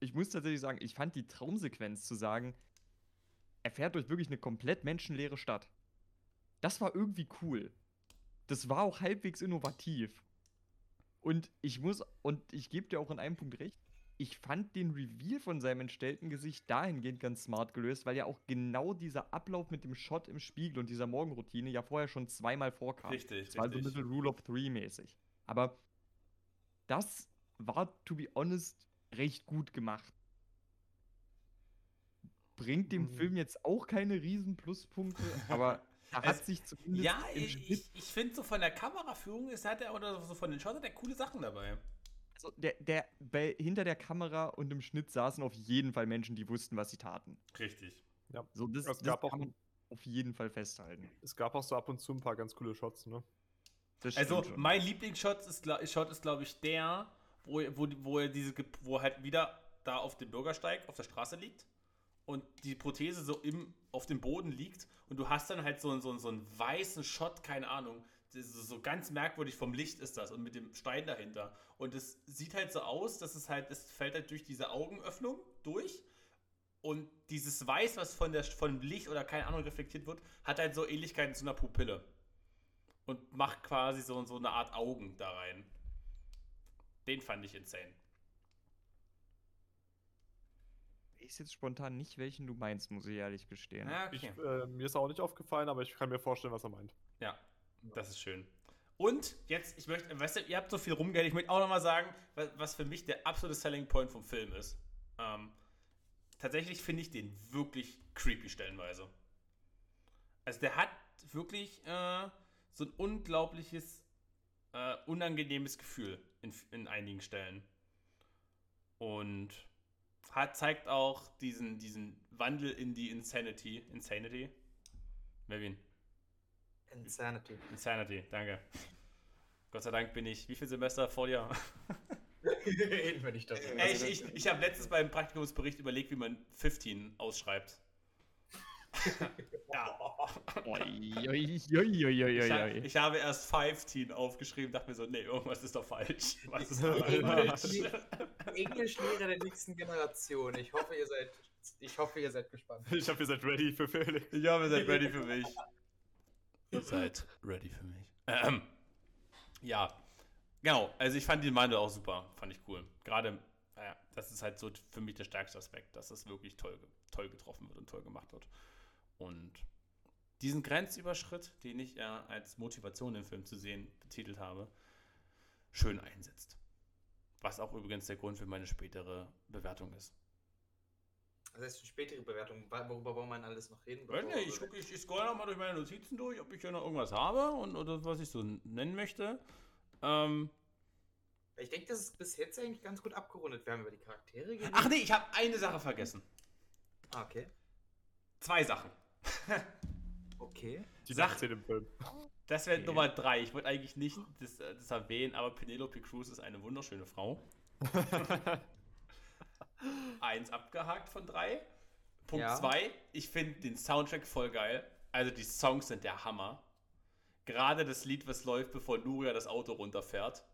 ich muss tatsächlich sagen, ich fand die Traumsequenz zu sagen, er fährt durch wirklich eine komplett menschenleere Stadt. Das war irgendwie cool. Das war auch halbwegs innovativ. Und ich muss, und ich gebe dir auch in einem Punkt recht, ich fand den Reveal von seinem entstellten Gesicht dahingehend ganz smart gelöst, weil ja auch genau dieser Ablauf mit dem Shot im Spiegel und dieser Morgenroutine ja vorher schon zweimal vorkam. Richtig, Das war so ein richtig. bisschen Rule of Three mäßig. Aber das war, to be honest, recht gut gemacht. Bringt dem Mhm. Film jetzt auch keine riesen Pluspunkte, aber er Es- hat sich zumindest Ja, im ich, Schnitt ich, ich finde so von der Kameraführung ist hat er oder so von den Shots hat er coole Sachen dabei. Also der, der, bei, hinter der Kamera und im Schnitt saßen auf jeden Fall Menschen, die wussten, was sie taten. Richtig. So, das, Es das gab auch kann man ein- auf jeden Fall festhalten. Es gab auch so ab und zu ein paar ganz coole Shots, ne? Das Also schon. mein Lieblingsshot ist, Shot ist glaube ich der, wo, wo, wo er diese, ge- wo er halt wieder da auf dem Bürgersteig auf der Straße liegt und die Prothese so im, auf dem Boden liegt und du hast dann halt so, einen- so, einen- so einen weißen Shot, keine Ahnung, das so ganz merkwürdig vom Licht ist das und mit dem Stein dahinter und es sieht halt so aus, dass es halt, es fällt halt durch diese Augenöffnung durch und dieses Weiß, was von der von dem Licht oder keine Ahnung reflektiert wird, hat halt so Ähnlichkeiten zu einer Pupille und macht quasi so, so eine Art Augen da rein. Den fand ich insane. Ich weiß jetzt spontan nicht, welchen du meinst, muss ich ehrlich gestehen. Ja, Ich, okay. äh, mir ist auch nicht aufgefallen, aber ich kann mir vorstellen, was er meint. Ja, das ist schön. Und jetzt, ich möchte, weißt du, ihr habt so viel rumgeredet, ich möchte auch nochmal sagen, was, für mich der absolute Selling Point vom Film ist. Ähm, tatsächlich finde ich den wirklich creepy stellenweise. Also der hat wirklich äh, so ein unglaubliches, äh, unangenehmes Gefühl in, in einigen Stellen. Und hat, zeigt auch diesen, diesen Wandel in die Insanity. Insanity? Melvin. Insanity. Insanity, danke. Gott sei Dank bin ich, wie viel Semester vor dir? Wir nicht darüber. Ey, ich ich, ich habe letztens beim Praktikumsbericht überlegt, wie man 15 ausschreibt. ja. Ich, ha oi. ich habe erst 15 aufgeschrieben, dachte mir so, nee, irgendwas ist doch falsch. Was ist da falsch? Englischlehrer der nächsten Generation. Ich hoffe, ihr seid, ich hoffe, ihr seid gespannt. Ich hoffe, ihr seid ready für Felix. Ich hoffe, ihr seid ready für mich. Ihr seid ready für mich. Ähm, ja, genau. Also ich fand den Mandel auch super. Fand ich cool. Gerade, naja, das ist halt so für mich der stärkste Aspekt, dass es wirklich toll, toll getroffen wird und toll gemacht wird. Und diesen Grenzüberschritt, den ich ja als Motivation im Film zu sehen betitelt habe, schön einsetzt. Was auch übrigens der Grund für meine spätere Bewertung ist. Das heißt, eine spätere Bewertung. Worüber wollen wir alles noch reden? Weiß nicht, ich, ich, ich scroll noch mal durch meine Notizen durch, ob ich hier noch irgendwas habe und oder was ich so nennen möchte. Ähm, Ich denke, das ist bis jetzt eigentlich ganz gut abgerundet. Wir haben über die Charaktere geredet. ach nee, ich habe eine Sache vergessen. Ah, okay. Zwei Sachen. Okay. Die Nachtszene im Film. Das wäre Okay. Nummer drei. Ich wollte eigentlich nicht das, äh, das erwähnen, aber Penelope Cruz ist eine wunderschöne Frau. Eins abgehakt von drei. Punkt Ja. zwei, ich finde den Soundtrack voll geil. Also die Songs sind der Hammer. Gerade das Lied, was läuft, bevor Nuria das Auto runterfährt.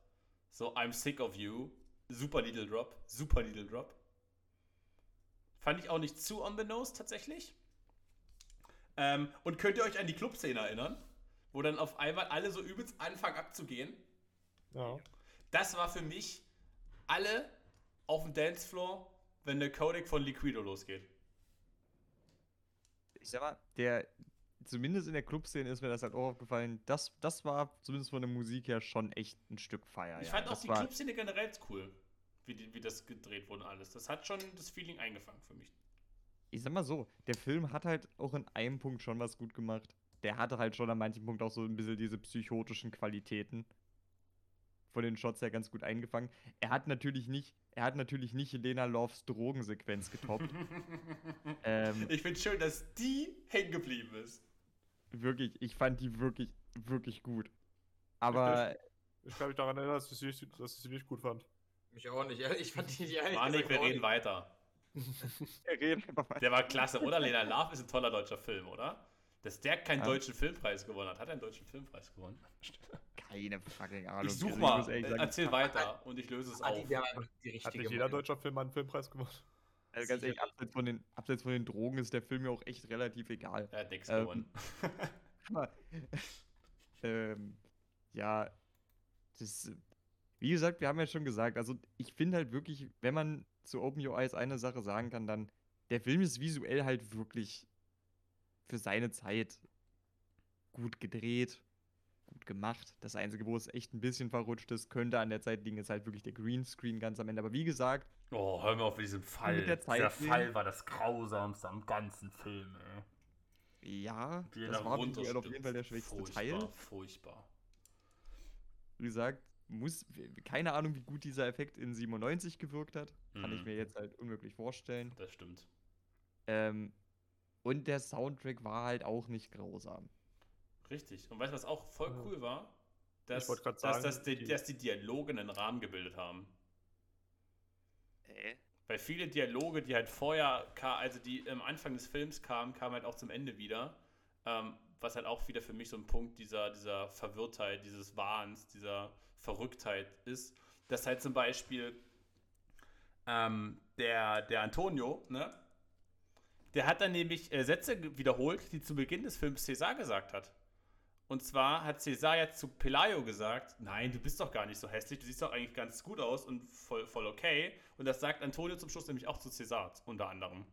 So, I'm sick of you. Super Needle Drop. Super Needle Drop. Fand ich auch nicht zu on the nose tatsächlich. Ähm, und könnt ihr euch an die Clubszene erinnern? Wo dann auf einmal alle so übelst anfangen abzugehen. Ja. Das war für mich alle auf dem Dancefloor, wenn der Codec von Liquido losgeht. Ich sag mal, der, zumindest in der Clubszene ist mir das halt auch aufgefallen, das, das war zumindest von der Musik her schon echt ein Stück Feier. Ich ja. fand auch das die Clubszene generell cool, wie, die, wie das gedreht wurde und alles. Das hat schon das Feeling eingefangen für mich. Ich sag mal so, der Film hat halt auch in einem Punkt schon was gut gemacht. Der hatte halt schon an manchen Punkt auch so ein bisschen diese psychotischen Qualitäten von den Shots her ganz gut eingefangen. Er hat natürlich nicht, er hat natürlich nicht Lena Loves Drogensequenz getoppt. ähm, Ich finde schön, dass die hängen geblieben ist. wirklich, ich fand die wirklich, wirklich gut. Aber Ich kann mich daran erinnern, dass ich, sie nicht- dass ich sie nicht gut fand. Mich auch nicht. Ich fand die nicht ehrlich Manik, wir reden weiter. er redet einfach weiter. Der war klasse, oder? Lena Love ist ein toller deutscher Film, oder? Dass der keinen Ja. deutschen Filmpreis gewonnen hat. Hat er einen deutschen Filmpreis gewonnen? Keine fucking Ahnung. Ich such Also mal, muss ehrlich äh, sagen, erzähl weiter und ich löse es Adi, auf. Hat richtige nicht jeder Meinung. deutscher Film einen Filmpreis gemacht? Also ganz ehrlich, abseits von, den, abseits von den Drogen ist der Film mir auch echt relativ egal. Er hat nichts Ähm, ähm, ja, das, wie gesagt, wir haben ja schon gesagt, also ich finde halt wirklich, wenn man zu OpenUIs eine Sache sagen kann, dann, der Film ist visuell halt wirklich für seine Zeit gut gedreht, gut gemacht. Das Einzige, wo es echt ein bisschen verrutscht ist, könnte an der Zeit liegen, ist halt wirklich der Greenscreen ganz am Ende. Aber wie gesagt, Oh, hör mir auf mit diesem Fall. Mit der Zeit Dieser sehen. Fall war das grausamste am ganzen Film, ey. ja, Wie das da war visuell auf jeden Fall der schwächste furchtbar, Teil. Furchtbar. wie gesagt, muss, keine Ahnung, wie gut dieser Effekt in 97 gewirkt hat. Kann ich Mhm. mir jetzt halt unmöglich vorstellen. Das stimmt. Ähm, und der Soundtrack war halt auch nicht grausam. Richtig. Und weißt du, was auch voll Ja. cool war? Dass, wollte grad dass, sagen, dass, die, die- dass die Dialoge einen Rahmen gebildet haben. Äh? Weil viele Dialoge, die halt vorher, also die am Anfang des Films kamen, kamen halt auch zum Ende wieder. Ähm, was halt auch wieder für mich so ein Punkt dieser, dieser Verwirrtheit, dieses Wahns, dieser Verrücktheit ist. Dass halt zum Beispiel ähm, der, der Antonio, ne? Der hat dann nämlich äh, Sätze wiederholt, die zu Beginn des Films César gesagt hat. Und zwar hat César ja zu Pelayo gesagt, nein, du bist doch gar nicht so hässlich, du siehst doch eigentlich ganz gut aus und voll, voll okay. Und das sagt Antonio zum Schluss nämlich auch zu César, unter anderem.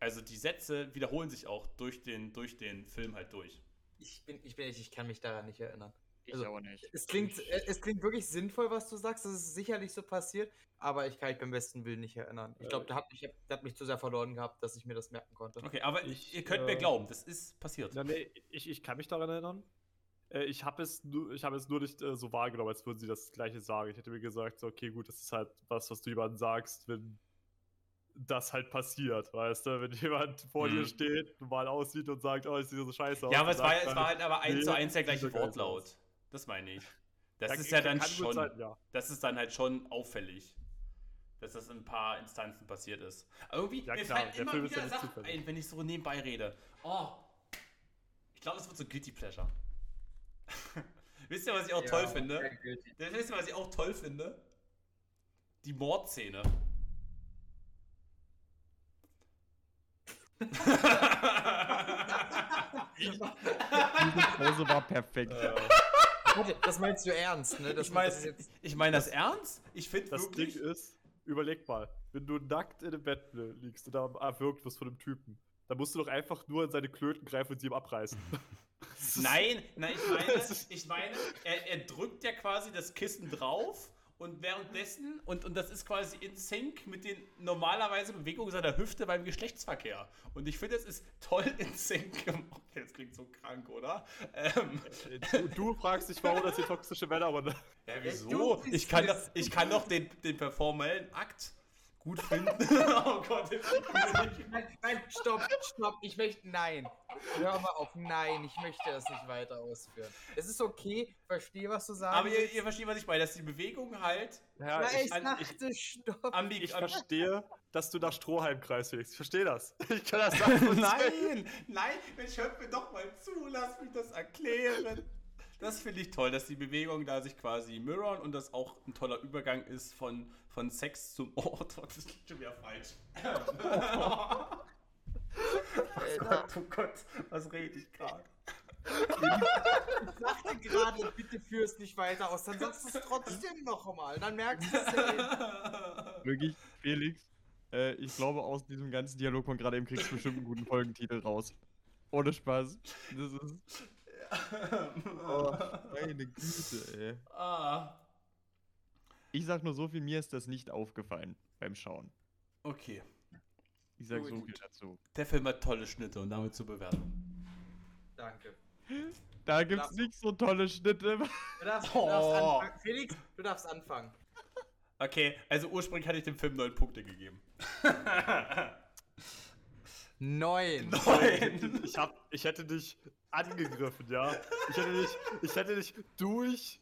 Also die Sätze wiederholen sich auch durch den, durch den Film halt durch. Ich bin, ich bin ich kann mich daran nicht erinnern. Ich Also, auch nicht. Es klingt, äh, es klingt wirklich sinnvoll, was du sagst. Das ist sicherlich so passiert, aber ich kann mich beim besten Willen nicht erinnern. Ich glaube, Äh, der, hat mich- hat mich zu sehr verloren gehabt, dass ich mir das merken konnte. Okay, aber Ich, ihr könnt mir äh, glauben, das ist passiert. Ja, nee, ich, ich kann mich daran erinnern. Äh, Ich habe es, nur- ich hab es nur nicht äh, so wahrgenommen, als würden sie das Gleiche sagen. Ich hätte mir gesagt, so, okay, gut, das ist halt was, was du jemandem sagst, wenn das halt passiert, weißt du? Wenn jemand vor dir Mhm. steht, normal aussieht und sagt, oh, ich sehe so scheiße aus. Ja, aber es war, es war halt aber eins nee, zu eins der gleiche Wortlaut. Das meine ich. Das Ja, ist ja dann schon, sein, ja. das ist dann halt schon auffällig, dass das in ein paar Instanzen passiert ist. Aber irgendwie, Ja, mir klar, fallen der immer Film wieder Sachen zufällig. ein, wenn ich so nebenbei rede. Oh, ich glaube, es wird so Guilty Pleasure. Wisst ihr, was ich auch Ja, toll finde? Wisst ihr, was ich auch toll finde? Die Mordszene. Diese Pause war perfekt. Äh, das meinst du ernst, ne? Das, ich meine das ist jetzt. ich mein das ernst? Ich finde das wirklich... Ding ist, überleg mal, wenn du nackt in dem Bett äh, liegst und da erwürgt wirst von einem Typen, dann musst du doch einfach nur in seine Klöten greifen und sie ihm abreißen. Das Nein, nein, ich meine, Das ich meine, er, er drückt ja quasi das Kissen drauf und währenddessen, und, und das ist quasi in Sync mit den normalerweise Bewegungen seiner Hüfte beim Geschlechtsverkehr. Und ich finde, es ist toll in Sync gemacht. Okay, das klingt so krank, oder? Ähm, Du, du fragst dich, warum das hier toxische Männer aber ja, wieso? Ich kann, ich kann doch den, den performellen Akt gut finden. oh Gott. Nein, nein, stopp, stopp. Ich möchte, nein. Hör mal auf, nein, ich möchte das nicht weiter ausführen. Es ist okay, verstehe, was du sagst. Aber ihr, ihr versteht, was ich meine, dass die Bewegung halt Ja, Ja, ich, ich dachte, stopp. an die. ich verstehe, dass du nach Strohhalm kreist, Felix. Ich verstehe das. Ich kann das sagen. nein, nein, Mensch, hört mir doch mal zu, lass mich das erklären. Das finde ich toll, dass die Bewegungen da sich quasi mirrorn und das auch ein toller Übergang ist von, von Sex zum Oh, das ist schon wieder falsch. oh Gott, oh Gott, was rede ich gerade? Ich sagte gerade, bitte führ es nicht weiter aus, dann sagst du es trotzdem noch einmal. Dann merkst du es ja. Wirklich, Felix, äh, ich glaube, aus diesem ganzen Dialog von gerade eben kriegst du bestimmt einen guten Folgentitel raus. Ohne Spaß. Das ist. Oh, meine Güte, ey. ah, Ich sag nur so viel, mir ist das nicht aufgefallen beim Schauen. okay. Ich sag so Gut. viel dazu. Der Film hat tolle Schnitte und damit zur Bewertung. Danke. Da gibt's nicht so tolle Schnitte. Du darfst, du darfst Oh. anfangen. Felix, du darfst anfangen. Okay, also ursprünglich hatte ich dem Film neun Punkte gegeben. Neun. Neun. Ich, hab, ich hätte dich angegriffen, ja. Ich hätte dich, ich hätte dich durch,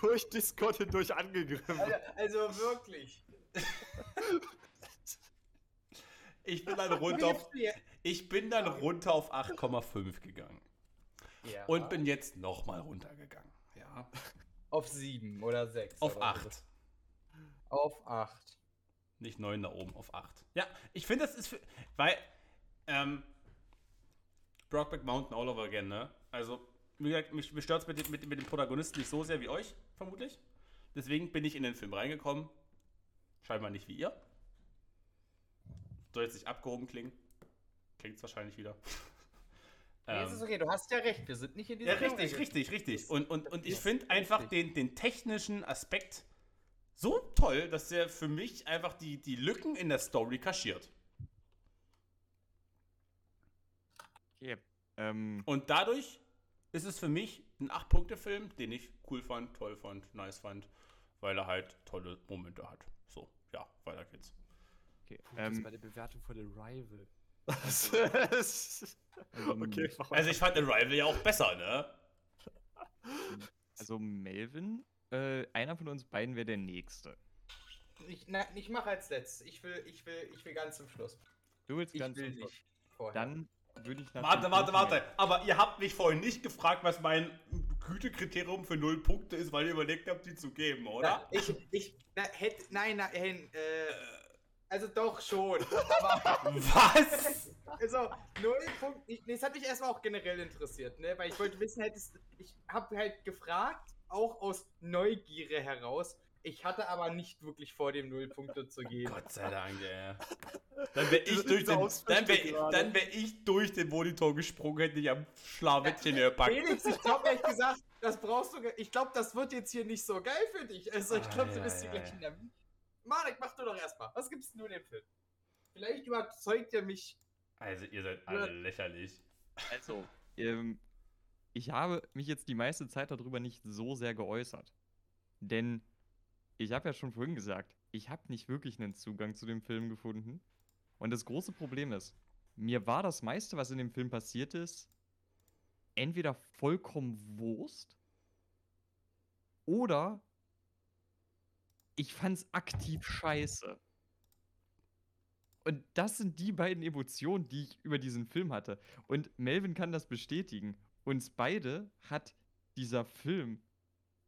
durch Discord hindurch angegriffen. Also, also wirklich. Ich bin dann runter auf, ich bin dann runter auf 8,5 gegangen. Ja. Und bin jetzt nochmal runtergegangen. Ja. auf sieben oder sechs. Auf oder 8. so. Auf acht. Nicht 9 da oben, auf 8. Ja, ich finde, das ist für. Weil, ähm. Brockback Mountain all over again, ne? Also, wie gesagt, mich, mich stört es mit, dem- mit, mit dem Protagonisten nicht so sehr wie euch, vermutlich. Deswegen bin ich in den Film reingekommen. Scheinbar nicht wie ihr. Soll jetzt nicht abgehoben klingen. Klingt es wahrscheinlich wieder. Nee, es ist okay, du hast ja recht, wir sind nicht in Ja, diesem richtig, richtig, richtig. Und, und, und ich finde einfach den, den technischen Aspekt so toll, dass der für mich einfach die, die Lücken in der Story kaschiert. Okay. Ähm, Und dadurch ist es für mich ein 8-Punkte-Film, den ich cool fand, toll fand, nice fand, weil er halt tolle Momente hat. So, ja, weiter geht's. okay. das Ähm, bei der Bewertung von Arrival. okay, warum? Also ich fand Arrival ja auch besser, ne? also Melvin, äh, einer von uns beiden wäre der Nächste. Ich, na, ich mache als letztes. Ich will, ich will, ich will ganz zum Schluss. Du willst Ich ganz will zum Schluss. nicht vorher. Dann würde ich Warte, warte, warte. Aber ihr habt mich vorhin nicht gefragt, was mein Gütekriterium für 0 Punkte ist, weil ihr überlegt habt, die zu geben, oder? Na, ich, ich, na, hätte, nein, nein, äh, also doch schon. Aber, Was? also, null Punkt. Ich, nee, das hat mich erstmal auch generell interessiert, ne, weil ich wollte wissen, hättest, ich habe halt gefragt, auch aus Neugierde heraus. Ich hatte aber nicht wirklich vor, dem null Punkte zu geben. Gott sei Dank, ey. Dann wäre ich, durch den, dann wär, dann wär ich durch den Monitor gesprungen, hätte ich am Schlawittchen gepackt. Felix, ich glaube ehrlich gesagt, das brauchst du. Ich glaube, das wird jetzt hier nicht so geil für dich. Also, ich glaube, du Ah, bist ja, hier ja, gleich ja. in der. Marek, mach du doch erstmal. Was gibst du dem Film? Vielleicht überzeugt er mich. Also, ihr seid alle lächerlich. Also, ähm, ich habe mich jetzt die meiste Zeit darüber nicht so sehr geäußert. Denn ich habe ja schon vorhin gesagt, ich habe nicht wirklich einen Zugang zu dem Film gefunden. Und das große Problem ist, mir war das meiste, was in dem Film passiert ist, entweder vollkommen Wurst oder ich fand's aktiv scheiße. Und das sind die beiden Emotionen, die ich über diesen Film hatte. Und Melvin kann das bestätigen. Uns beide hat dieser Film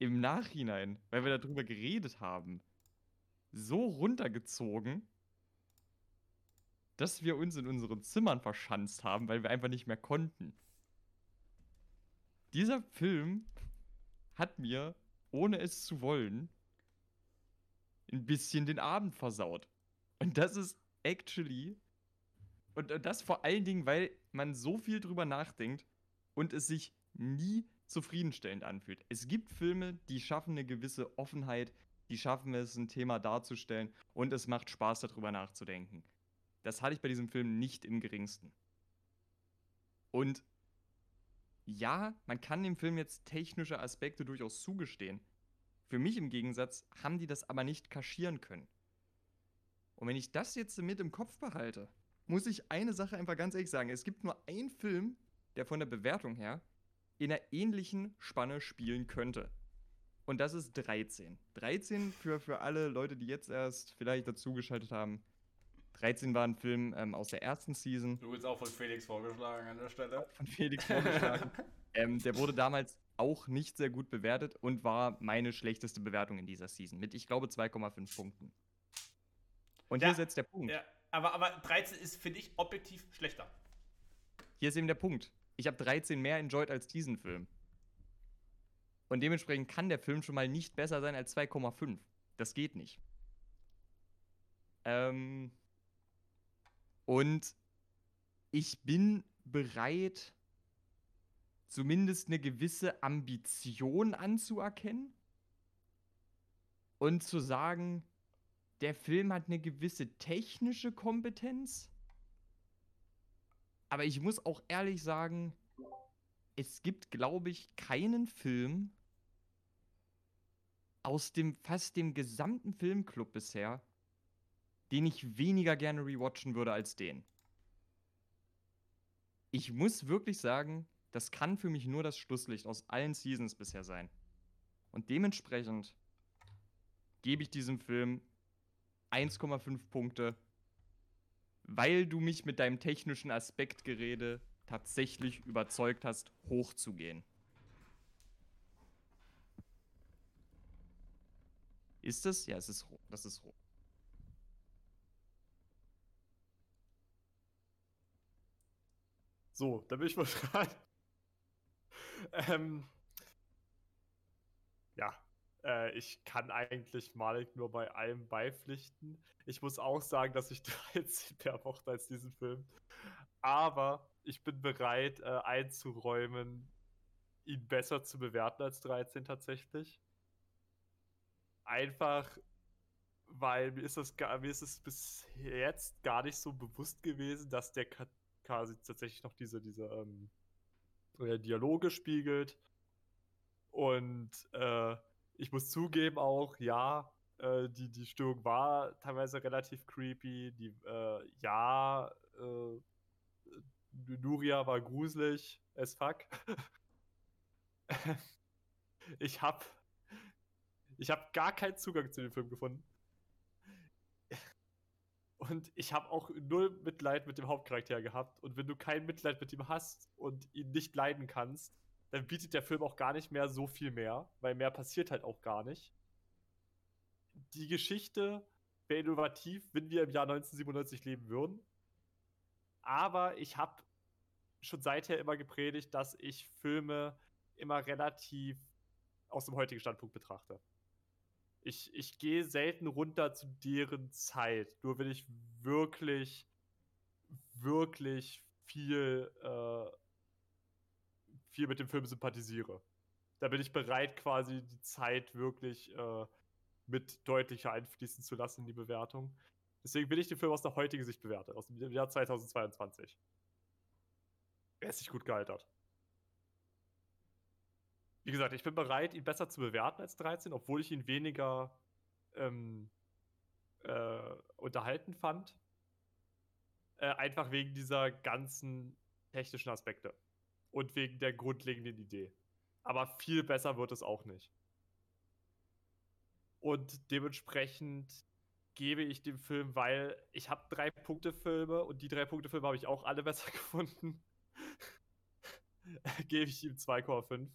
im Nachhinein, weil wir darüber geredet haben, so runtergezogen, dass wir uns in unseren Zimmern verschanzt haben, weil wir einfach nicht mehr konnten. Dieser Film hat mir, ohne es zu wollen, ein bisschen den Abend versaut. Und das ist actually. Und das vor allen Dingen, weil man so viel drüber nachdenkt und es sich nie zufriedenstellend anfühlt. Es gibt Filme, die schaffen eine gewisse Offenheit, die schaffen es, ein Thema darzustellen und es macht Spaß, darüber nachzudenken. Das hatte ich bei diesem Film nicht im geringsten. Und ja, man kann dem Film jetzt technische Aspekte durchaus zugestehen. Für mich im Gegensatz haben die das aber nicht kaschieren können. Und wenn ich das jetzt mit im Kopf behalte, muss ich eine Sache einfach ganz ehrlich sagen. Es gibt nur einen Film, der von der Bewertung her in einer ähnlichen Spanne spielen könnte. Und das ist 13. 13 für, für alle Leute, die jetzt erst vielleicht dazugeschaltet haben. 13 war ein Film ähm, aus der ersten Season. Du bist auch von Felix vorgeschlagen an der Stelle. Von Felix vorgeschlagen. ähm, der wurde damals auch nicht sehr gut bewertet und war meine schlechteste Bewertung in dieser Season. Mit, ich glaube, 2,5 Punkten. Und Ja, hier setzt der Punkt. Ja, aber, aber 13 ist, finde ich, objektiv schlechter. Hier ist eben der Punkt. Ich habe 13 mehr enjoyed als diesen Film. Und dementsprechend kann der Film schon mal nicht besser sein als 2,5. Das geht nicht. Ähm und ich bin bereit, zumindest eine gewisse Ambition anzuerkennen und zu sagen, der Film hat eine gewisse technische Kompetenz. Aber ich muss auch ehrlich sagen, es gibt, glaube ich, keinen Film aus dem fast dem gesamten Filmclub bisher, den ich weniger gerne rewatchen würde als den. Ich muss wirklich sagen, das kann für mich nur das Schlusslicht aus allen Seasons bisher sein. Und dementsprechend gebe ich diesem Film 1,5 Punkte, weil du mich mit deinem technischen Aspektgerede tatsächlich überzeugt hast, hochzugehen. Ist es? Ja, es ist rot. Das ist rot. So, da bin ich mal dran. ähm, ja, äh, ich kann eigentlich Malik nur bei allem beipflichten. Ich muss auch sagen, dass ich 13 mehr mochte als diesen Film. Aber ich bin bereit, äh, einzuräumen, ihn besser zu bewerten als 13 tatsächlich. Einfach, weil mir ist, das, mir ist es bis jetzt gar nicht so bewusst gewesen, dass der quasi tatsächlich noch diese, diese ähm, äh, Dialoge spiegelt. Und äh, ich muss zugeben auch, ja, äh, die, die Störung war teilweise relativ creepy. Die, äh, ja, äh, Nuria war gruselig as fuck. ich hab ich hab gar keinen Zugang zu dem Film gefunden. Und ich habe auch null Mitleid mit dem Hauptcharakter gehabt. Und wenn du kein Mitleid mit ihm hast und ihn nicht leiden kannst, dann bietet der Film auch gar nicht mehr so viel mehr, weil mehr passiert halt auch gar nicht. Die Geschichte wäre innovativ, wenn wir im Jahr 1997 leben würden. Aber ich habe schon seither immer gepredigt, dass ich Filme immer relativ aus dem heutigen Standpunkt betrachte. Ich, ich gehe selten runter zu deren Zeit, nur wenn ich wirklich, wirklich viel, äh, viel mit dem Film sympathisiere. Da bin ich bereit, quasi die Zeit wirklich äh, mit deutlicher einfließen zu lassen in die Bewertung. Deswegen bin ich den Film aus der heutigen Sicht bewertet, aus dem Jahr 2022. Er ist nicht gut gealtert. Wie gesagt, ich bin bereit, ihn besser zu bewerten als 13, obwohl ich ihn weniger ähm, äh, unterhalten fand. Äh, einfach wegen dieser ganzen technischen Aspekte. Und wegen der grundlegenden Idee. Aber viel besser wird es auch nicht. Und dementsprechend gebe ich dem Film, weil ich habe drei Punkte Filme und die drei Punkte Filme habe ich auch alle besser gefunden. gebe ich ihm 2,5.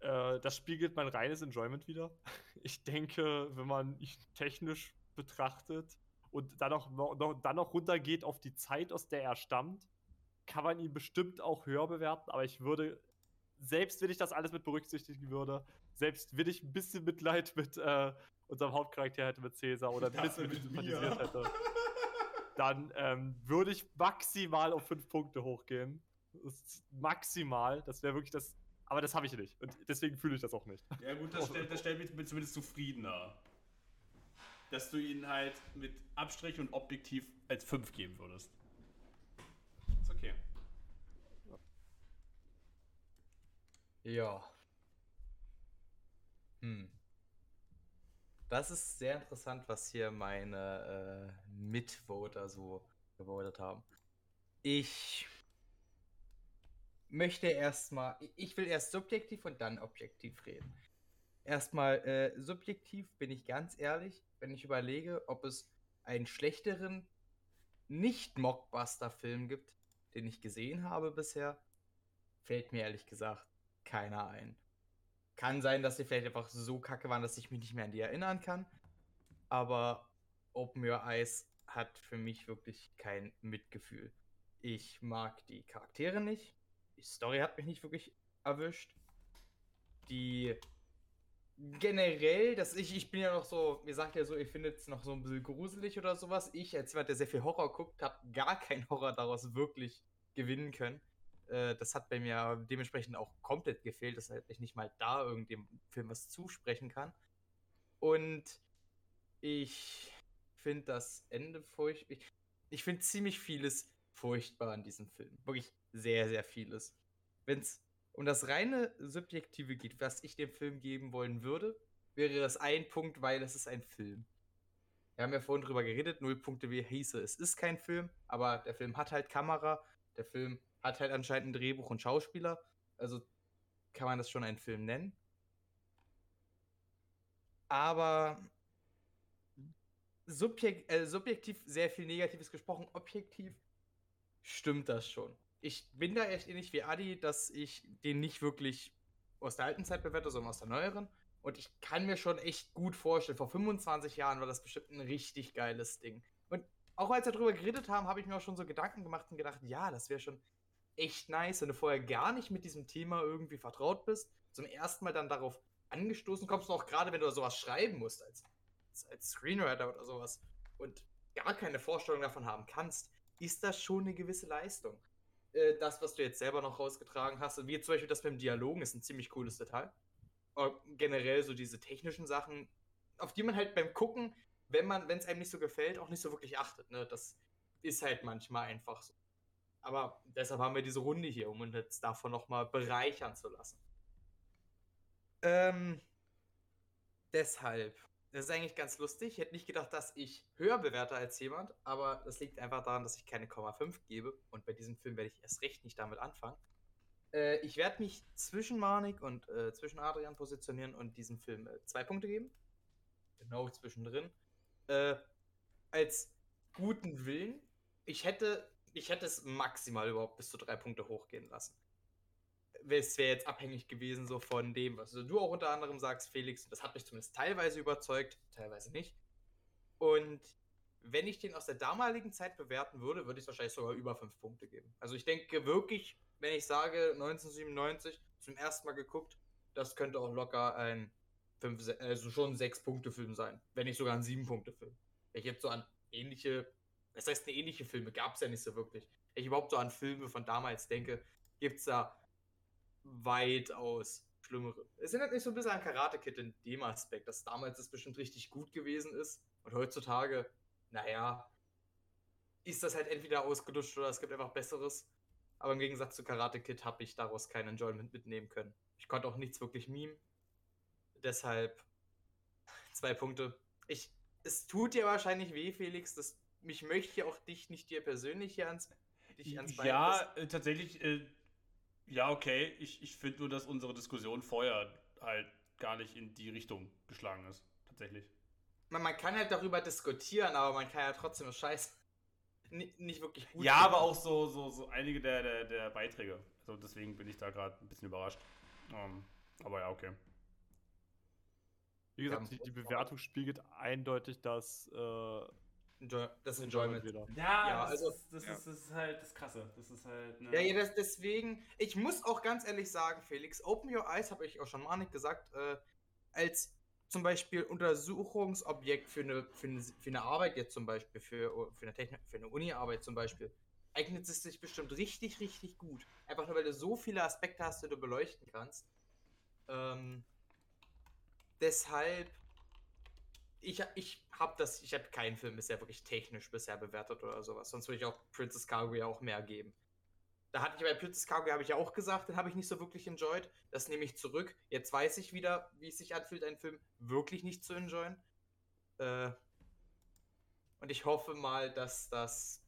Äh, das spiegelt mein reines Enjoyment wieder. Ich denke, wenn man ihn technisch betrachtet und dann noch, noch, dann noch runtergeht auf die Zeit, aus der er stammt, kann man ihn bestimmt auch höher bewerten, aber ich würde, selbst wenn ich das alles mit berücksichtigen würde, selbst wenn ich ein bisschen Mitleid mit äh, unserem Hauptcharakter hätte, mit Cäsar, oder ein bisschen mit sympathisiert hätte, dann ähm, würde ich maximal auf fünf Punkte hochgehen. Das ist maximal, das wäre wirklich das. Aber das habe ich nicht. Und deswegen fühle ich das auch nicht. Ja gut, das stellt, das stellt mich zumindest zufriedener. Dass du ihn halt mit Abstrich und objektiv als 5 geben würdest. Ist okay. Ja. Hm. Das ist sehr interessant, was hier meine äh, Mitvoter so gewotet haben. Ich möchte erstmal, ich will erst subjektiv und dann objektiv reden. Erstmal äh, subjektiv bin ich ganz ehrlich, wenn ich überlege, ob es einen schlechteren Nicht-Mockbuster-Film gibt, den ich gesehen habe bisher, fällt mir ehrlich gesagt keiner ein. Kann sein, dass sie vielleicht einfach so kacke waren, dass ich mich nicht mehr an die erinnern kann. Aber Open Your Eyes hat für mich wirklich kein Mitgefühl. Ich mag die Charaktere nicht. Die Story hat mich nicht wirklich erwischt. Die generell, dass ich, ich bin ja noch so, ihr sagt ja so, ihr findet es noch so ein bisschen gruselig oder sowas. Ich, als jemand, der sehr viel Horror guckt, habe gar keinen Horror daraus wirklich gewinnen können. Äh, das hat bei mir dementsprechend auch komplett gefehlt, dass ich nicht mal da irgendeinem Film was zusprechen kann. Und ich finde das Ende furchtbar. Ich, ich finde ziemlich vieles furchtbar an diesem Film. Wirklich sehr, sehr vieles. Wenn es um das reine Subjektive geht, was ich dem Film geben wollen würde, wäre das ein Punkt, weil es ist ein Film. Wir haben ja vorhin drüber geredet, null Punkte wie hieße, es ist kein Film, aber der Film hat halt Kamera, der Film hat halt anscheinend ein Drehbuch und Schauspieler, also kann man das schon einen Film nennen. Aber subjek äh, subjektiv sehr viel Negatives gesprochen, objektiv stimmt das schon ich bin da echt ähnlich wie Adi, dass ich den nicht wirklich aus der alten Zeit bewerte, sondern aus der neueren. Und ich kann mir schon echt gut vorstellen, vor 25 Jahren war das bestimmt ein richtig geiles Ding. Und auch als wir darüber geredet haben, habe ich mir auch schon so Gedanken gemacht und gedacht, ja, das wäre schon echt nice, wenn du vorher gar nicht mit diesem Thema irgendwie vertraut bist, zum ersten Mal dann darauf angestoßen kommst, auch gerade wenn du sowas schreiben musst, als, als Screenwriter oder sowas, und gar keine Vorstellung davon haben kannst, ist das schon eine gewisse Leistung. Äh, das, was du jetzt selber noch rausgetragen hast, wie zum Beispiel das mit dem Dialogen, ist ein ziemlich cooles Detail. Aber generell so diese technischen Sachen, auf die man halt beim Gucken, wenn man, wenn es einem nicht so gefällt, auch nicht so wirklich achtet. Ne? Das ist halt manchmal einfach so. Aber deshalb haben wir diese Runde hier, um uns jetzt davon nochmal bereichern zu lassen. Ähm, deshalb das ist eigentlich ganz lustig. Ich hätte nicht gedacht, dass ich höher bewerte als jemand, aber das liegt einfach daran, dass ich keine 0,5 gebe. Und bei diesem Film werde ich erst recht nicht damit anfangen. Äh, ich werde mich zwischen Manik und äh, zwischen Adrian positionieren und diesem Film äh, zwei Punkte geben. Genau zwischendrin. Äh, als guten Willen. Ich hätte, ich hätte es maximal überhaupt bis zu drei Punkte hochgehen lassen es wäre jetzt abhängig gewesen so von dem, was du auch unter anderem sagst, Felix. Das hat mich zumindest teilweise überzeugt, teilweise nicht. Und wenn ich den aus der damaligen Zeit bewerten würde, würde ich wahrscheinlich sogar über fünf Punkte geben. Also ich denke wirklich, wenn ich sage 1997 zum ersten Mal geguckt, das könnte auch locker ein fünf, also schon ein sechs Punkte Film sein, wenn nicht sogar ein sieben Punkte Film. Ich jetzt so an ähnliche, das heißt eine ähnliche Filme gab es ja nicht so wirklich. Wenn ich überhaupt so an Filme von damals denke, gibt es da weitaus schlimmere. Es erinnert mich so ein bisschen an Karate Kid in dem Aspekt, dass damals das bestimmt richtig gut gewesen ist und heutzutage, naja, ist das halt entweder ausgelutscht oder es gibt einfach Besseres. Aber im Gegensatz zu Karate Kid habe ich daraus kein Enjoyment mitnehmen können. Ich konnte auch nichts wirklich meme. Deshalb zwei Punkte. Ich, es tut dir wahrscheinlich weh, Felix. Das, mich möchte ja auch dich nicht dir persönlich hier ans, dich ans Bein Ja, äh, tatsächlich äh, ja, okay. Ich, ich finde nur, dass unsere Diskussion vorher halt gar nicht in die Richtung geschlagen ist. Tatsächlich. Man, man kann halt darüber diskutieren, aber man kann ja trotzdem Scheiß nicht, nicht wirklich gut. Ja, finden. aber auch so, so, so einige der, der, der Beiträge. Also deswegen bin ich da gerade ein bisschen überrascht. Um, ähm, aber ja, okay. Wie gesagt, die, die Bewertung spiegelt eindeutig, dass äh, Enjoy das Enjoyment wieder. Ja, ja das, also, das, ja. Ist, das ist halt das Krasse. Das ist halt. Ne ja, ja das, deswegen. Ich muss auch ganz ehrlich sagen, Felix, Open Your Eyes, habe ich auch schon mal nicht gesagt, äh, als zum Beispiel Untersuchungsobjekt für eine, für eine, für eine Arbeit jetzt zum Beispiel, für, für eine, Technik, für eine Uni-Arbeit zum Beispiel, eignet es sich bestimmt richtig, richtig gut. Einfach nur, weil du so viele Aspekte hast, die du beleuchten kannst. Ähm, deshalb ich, ich habe das, ich habe keinen Film bisher wirklich technisch bisher bewertet oder sowas. Sonst würde ich auch Princess Cargo ja auch mehr geben. Da hatte ich bei Princess Cargo, habe ich ja auch gesagt, den habe ich nicht so wirklich enjoyed. Das nehme ich zurück. Jetzt weiß ich wieder, wie es sich anfühlt, einen Film wirklich nicht zu enjoyen. Äh, und ich hoffe mal, dass das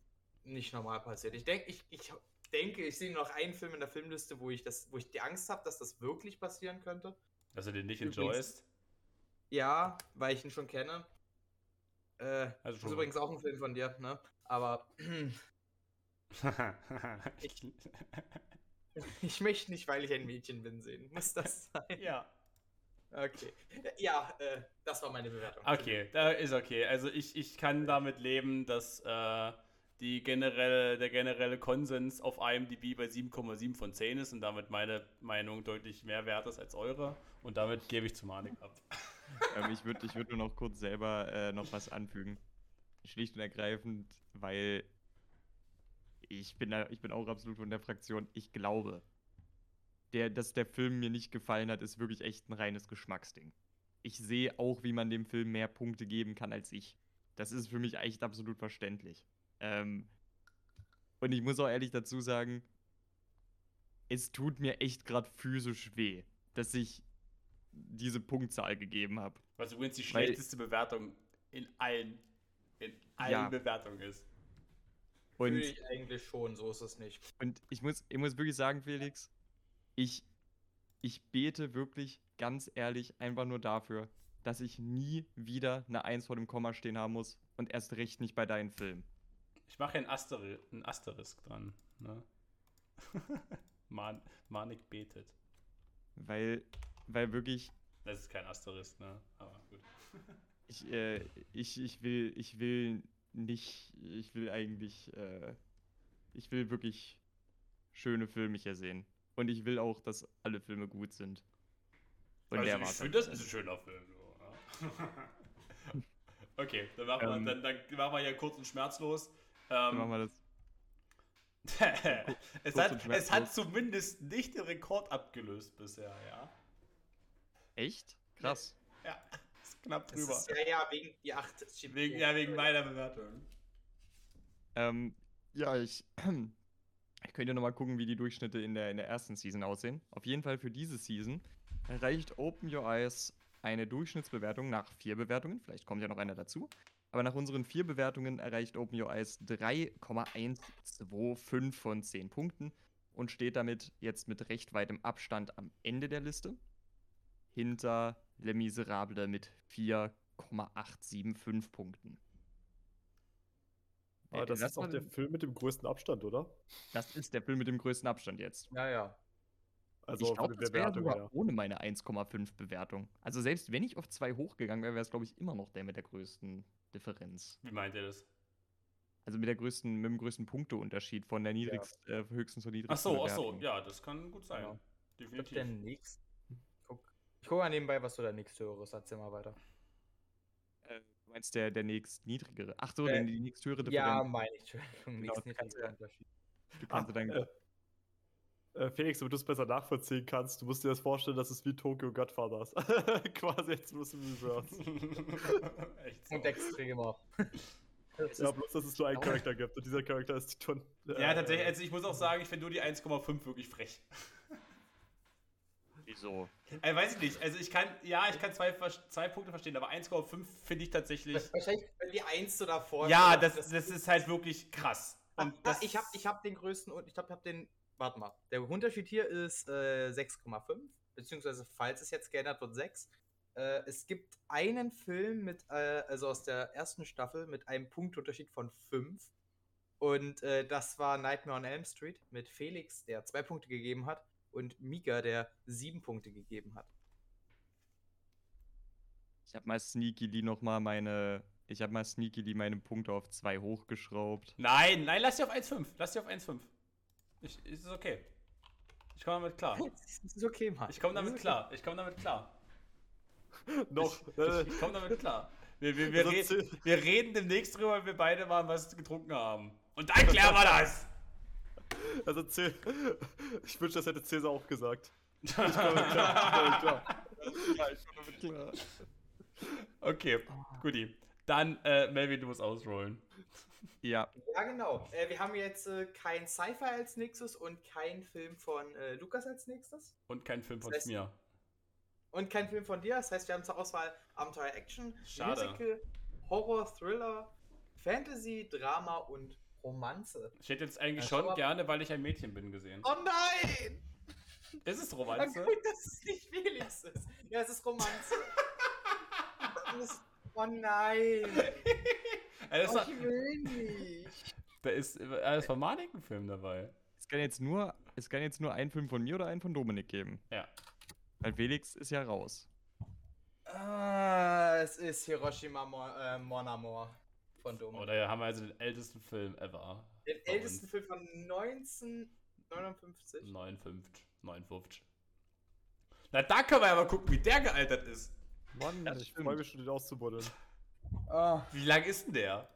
nicht normal passiert. Ich denke, ich, ich denke, ich sehe nur noch einen Film in der Filmliste, wo ich das, wo ich die Angst habe, dass das wirklich passieren könnte. Dass du den nicht Übrigens- enjoyst. Ja, weil ich ihn schon kenne. Äh, Also das ist schon. übrigens auch ein Film von dir, ne? Aber ich möchte nicht, weil ich ein Mädchen bin, sehen. Muss das sein? ja. Okay. Ja, äh, das war meine Bewertung. Okay, da ist okay. Also ich, ich kann damit leben, dass äh, die generelle, der generelle Konsens auf IMDb bei 7,7 von 10 ist und damit meine Meinung deutlich mehr wert ist als eure. Und damit gebe ich zu Manik ab. Ähm, ich würde ich würd nur noch kurz selber äh, noch was anfügen. Schlicht und ergreifend, weil ich bin, da, ich bin auch absolut von der Fraktion. Ich glaube, der, dass der Film mir nicht gefallen hat, ist wirklich echt ein reines Geschmacksding. Ich sehe auch, wie man dem Film mehr Punkte geben kann als ich. Das ist für mich echt absolut verständlich. Ähm, und ich muss auch ehrlich dazu sagen, es tut mir echt gerade physisch weh, dass ich diese Punktzahl gegeben habe. Was übrigens die Weil- schlechteste Bewertung in allen, in allen Ja. Bewertungen ist. Und Fühle ich eigentlich schon, so ist es nicht. Und ich muss, ich muss wirklich sagen, Felix, ich, ich bete wirklich ganz ehrlich einfach nur dafür, dass ich nie wieder eine Eins vor dem Komma stehen haben muss und erst recht nicht bei deinen Filmen. Ich mache hier einen, Asteri einen Asterisk dran. Ne? Man Manik betet. Weil, weil wirklich, Das ist kein Asterisk, ne? Aber gut. ich, äh, ich, ich will, ich will nicht, ich will eigentlich, äh, ich will wirklich schöne Filme hier sehen. Und ich will auch, dass alle Filme gut sind. Und also der ich finde, das ist ein schöner Film. So, ja. okay, dann machen, Ähm. wir, dann, dann machen wir hier kurz und schmerzlos. Dann Ähm, machen wir das. es, hat, es hat zumindest nicht den Rekord abgelöst bisher, ja. Echt? Krass. Ja, ist knapp Das drüber. ist, ja, ja, wegen die 8. Wegen, ja, wegen meiner Bewertung. Ähm, ja, ich, ich könnte nochmal gucken, wie die Durchschnitte in der, in der ersten Season aussehen. Auf jeden Fall für diese Season erreicht Open Your Eyes eine Durchschnittsbewertung nach vier Bewertungen. Vielleicht kommt ja noch einer dazu. Aber nach unseren vier Bewertungen erreicht Open Your Eyes 3,125 von 10 Punkten und steht damit jetzt mit recht weitem Abstand am Ende der Liste. Hinter Les Miserables mit 4,875 Punkten. Aber Äh, das lass ist auch der Film mit dem größten Abstand, oder? Das ist der Film mit dem größten Abstand jetzt. Ja, ja. Also ich glaube, das wäre sogar her. ohne meine 1,5 Bewertung. Also selbst wenn ich auf 2 hochgegangen wäre, wäre es, glaube ich, immer noch der mit der größten Differenz. Wie meint ihr das? Also mit der größten, mit dem größten Punkteunterschied von der niedrigst, äh, höchsten zur niedrigsten Ach so, ach so, ja, das kann gut sein. Genau. Ich glaub, Definitiv. der nächste. Ich gucke mal nebenbei, was du der nächste höheres. Erzähl mal weiter. Äh, du meinst der, der nächst niedrigere? Ach so, Äh, die nächsthöhere Differenz. Ja, meine ich. Entschuldigung, Genau, du kannst ja- Unterschied. Du kannst Ah, dann, äh, äh, Felix, damit du es besser nachvollziehen kannst, du musst dir das vorstellen, dass es wie Tokyo Godfathers. Quasi jetzt bloß im Reverse. Echt so. Und extremer. ja, bloß, dass es nur einen Charakter gibt und dieser Charakter ist die Ton. äh, Ja, tatsächlich, also ich muss auch sagen, ich finde nur die 1,5 wirklich frech. Wieso? Äh, weiß ich nicht, also ich kann, ja, ich kann zwei, zwei Punkte verstehen, aber 1,5 finde ich tatsächlich. Wahrscheinlich, wenn die 1 so davor Ja, steht, das, das ist halt wirklich krass. Und Ah, das, ich habe ich hab den größten und ich glaube, ich habe den. Warte mal. Der Unterschied hier ist äh, 6,5, beziehungsweise falls es jetzt geändert wird, 6. Äh, es gibt einen Film mit, äh, also aus der ersten Staffel mit einem Punktunterschied von 5. Und äh, das war Nightmare on Elm Street mit Felix, der zwei Punkte gegeben hat, und Mika, der sieben Punkte gegeben hat. Ich habe mal sneakily noch mal meine, ich habe mal sneakily meine Punkte auf 2 hochgeschraubt. Nein, nein, lass sie auf 1,5. Lass sie auf 1,5. Ich, ist es okay. Ich komme damit klar. Das ist okay, Mann. Ich komme damit ist klar. Ich komme damit klar. Noch. Ich, ich, ich komme damit klar. Wir, wir, wir, wir reden demnächst drüber, wenn wir beide mal was getrunken haben. Und dann klären wir das. Also Cä- ich wünschte, das hätte Cäsar auch gesagt. Ich komme klar, ich komme klar. Ja, ich bin damit klar. Okay, guti. Dann, äh, Melvin, du musst ausrollen. Ja, Ja, genau. Äh, wir haben jetzt äh, kein Sci-Fi als nächstes und kein Film von äh, Lukas als nächstes. Und kein Film von Das heißt- mir. Und kein Film von dir. Das heißt, wir haben zur Auswahl Abenteuer Action, Schade. Musical Horror, Thriller, Fantasy, Drama und Romanze. Ich hätte jetzt eigentlich Ja, schon gerne, weil ich ein Mädchen bin, gesehen. Oh nein! Ist es Na Romanze? gut, dass es nicht Felix ist. Ja, es ist Romanze. Ist- oh nein! Also, Oh, ich will nicht. da ist, da ist von Manik ein Film dabei. Es kann jetzt nur, es kann jetzt nur einen Film von mir oder einen von Dominik geben. Ja. Weil Felix ist ja raus. Ah, es ist Hiroshima Mon, äh, Mon Amour von Dominik. Oder haben wir also den ältesten Film ever. Den ältesten uns. Film von 1959. 59. 59. Na, da können wir ja mal gucken, wie der gealtert ist. Mann, Das ich freue mich schon, den auszubuddeln. Ah, Wie lang ist denn der?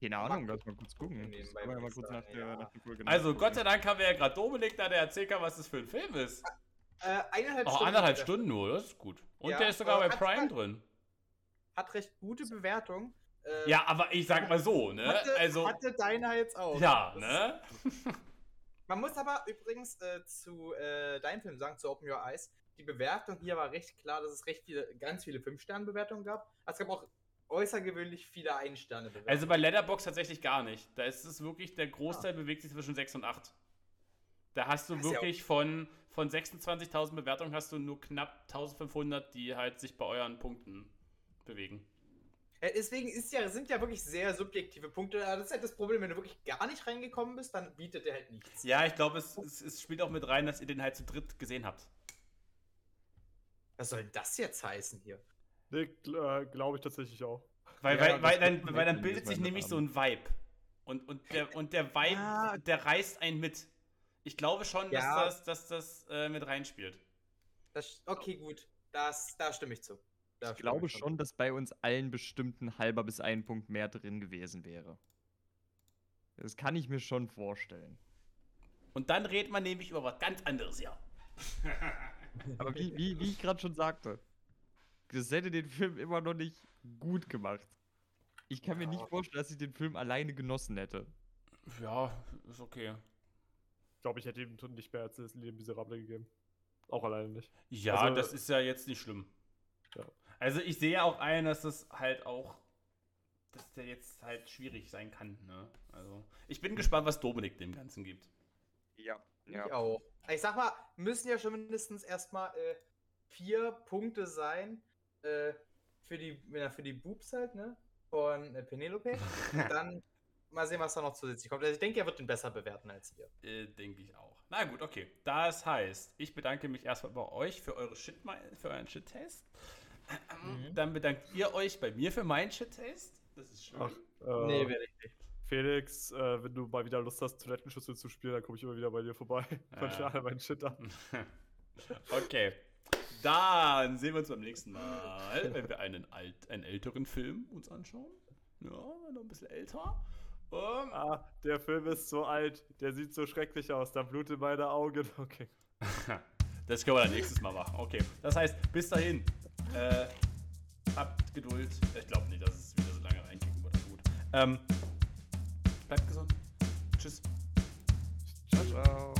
Keine Ahnung, lass mal kurz gucken. Nebenbei mal kurz nach der, ja. nach der Folge Also. Gott sei Dank haben wir ja gerade Dominik da, der erzählt kann, was das für ein Film ist. äh, eineinhalb Oh, Stunden. er. Stunden nur, das ist gut. Und Ja, der ist sogar bei Prime hat- drin. Hat recht gute Bewertung. Äh, Ja, aber ich sag mal so, ne? hatte, Also, hatte deiner jetzt auch. ja, ne? Man muss aber übrigens äh, zu äh, deinem Film sagen, zu Open Your Eyes, die Bewertung hier war recht klar, dass es recht viele, ganz viele 5-Sterne-Bewertungen gab. Es gab auch äußergewöhnlich viele 1-Sterne-Bewertungen. Also bei Letterbox tatsächlich gar nicht. Da ist es wirklich, der Großteil bewegt sich zwischen 6 und 8. Da hast du Das ist ja wirklich von, von 26.000 Bewertungen hast du nur knapp 1500, die halt sich bei euren Punkten bewegen. Ja, deswegen ist ja, sind ja wirklich sehr subjektive Punkte. Aber Das ist halt das Problem, wenn du wirklich gar nicht reingekommen bist, dann bietet der halt nichts. Ja, ich glaube, es, es, es spielt auch mit rein, dass ihr den halt zu dritt gesehen habt. Was soll denn das jetzt heißen hier? Nee, gl äh, glaube ich tatsächlich auch. Weil, Ja, weil, das weil, dann, weil dann bildet sich nämlich so ein Vibe. Und, und, der, und der Vibe, Ah. der reißt einen mit. Ich glaube schon, Ja. dass das, dass das äh, mit reinspielt. Das, okay, gut. Das, da stimme ich zu. Da Ich glaube schon, dass bei uns allen bestimmt ein halber bis ein Punkt mehr drin gewesen wäre. Das kann ich mir schon vorstellen. Und dann redet man nämlich über was ganz anderes, ja. Aber wie, wie, wie ich gerade schon sagte, das hätte den Film immer noch nicht gut gemacht. Ich kann mir nicht Ja. vorstellen, dass ich den Film alleine genossen hätte. Ja, ist okay. Ich glaube, ich hätte ihm nicht mehr als das Leben Miserable gegeben. Auch alleine nicht. Ja, Also- das ist ja jetzt nicht schlimm. Ja. Also ich sehe ja auch ein, dass das halt auch, dass der jetzt halt schwierig sein kann. Ne? Also ich bin gespannt, was Dominik dem Ganzen gibt. Ja. Ich auch. Ich sag mal, müssen ja schon mindestens erstmal äh, vier Punkte sein äh, für die ja, für die Boobs halt, ne? Von äh, Penelope. Und dann mal sehen, was da noch zusätzlich kommt. Also ich denke, er wird den besser bewerten als ihr. Äh, Denke ich auch. Na gut, okay. Das heißt, ich bedanke mich erstmal bei euch für eure Shit für euren Shit-Taste. Mhm. Dann bedankt ihr euch bei mir für meinen Shit-Taste. Das ist schön. Ach, äh, Nee, werde ich nicht. Felix, äh, wenn du mal wieder Lust hast, Toilettenschüssel zu spielen, dann komme ich immer wieder bei dir vorbei. Ja. schon alle meinen Shit an. okay. Dann sehen wir uns beim nächsten Mal, wenn wir einen, alt, einen älteren Film uns anschauen. Ja, noch ein bisschen älter. Ähm, Ah, der Film ist so alt, der sieht so schrecklich aus, da blutet meine Augen. Okay. das können wir dann nächstes Mal machen. Okay. Das heißt, bis dahin. Äh, habt Geduld. Ich glaube nicht, dass es wieder so lange reinkicken wird. Gut. Ähm, bleibt gesund. Tschüss. Ciao, ciao.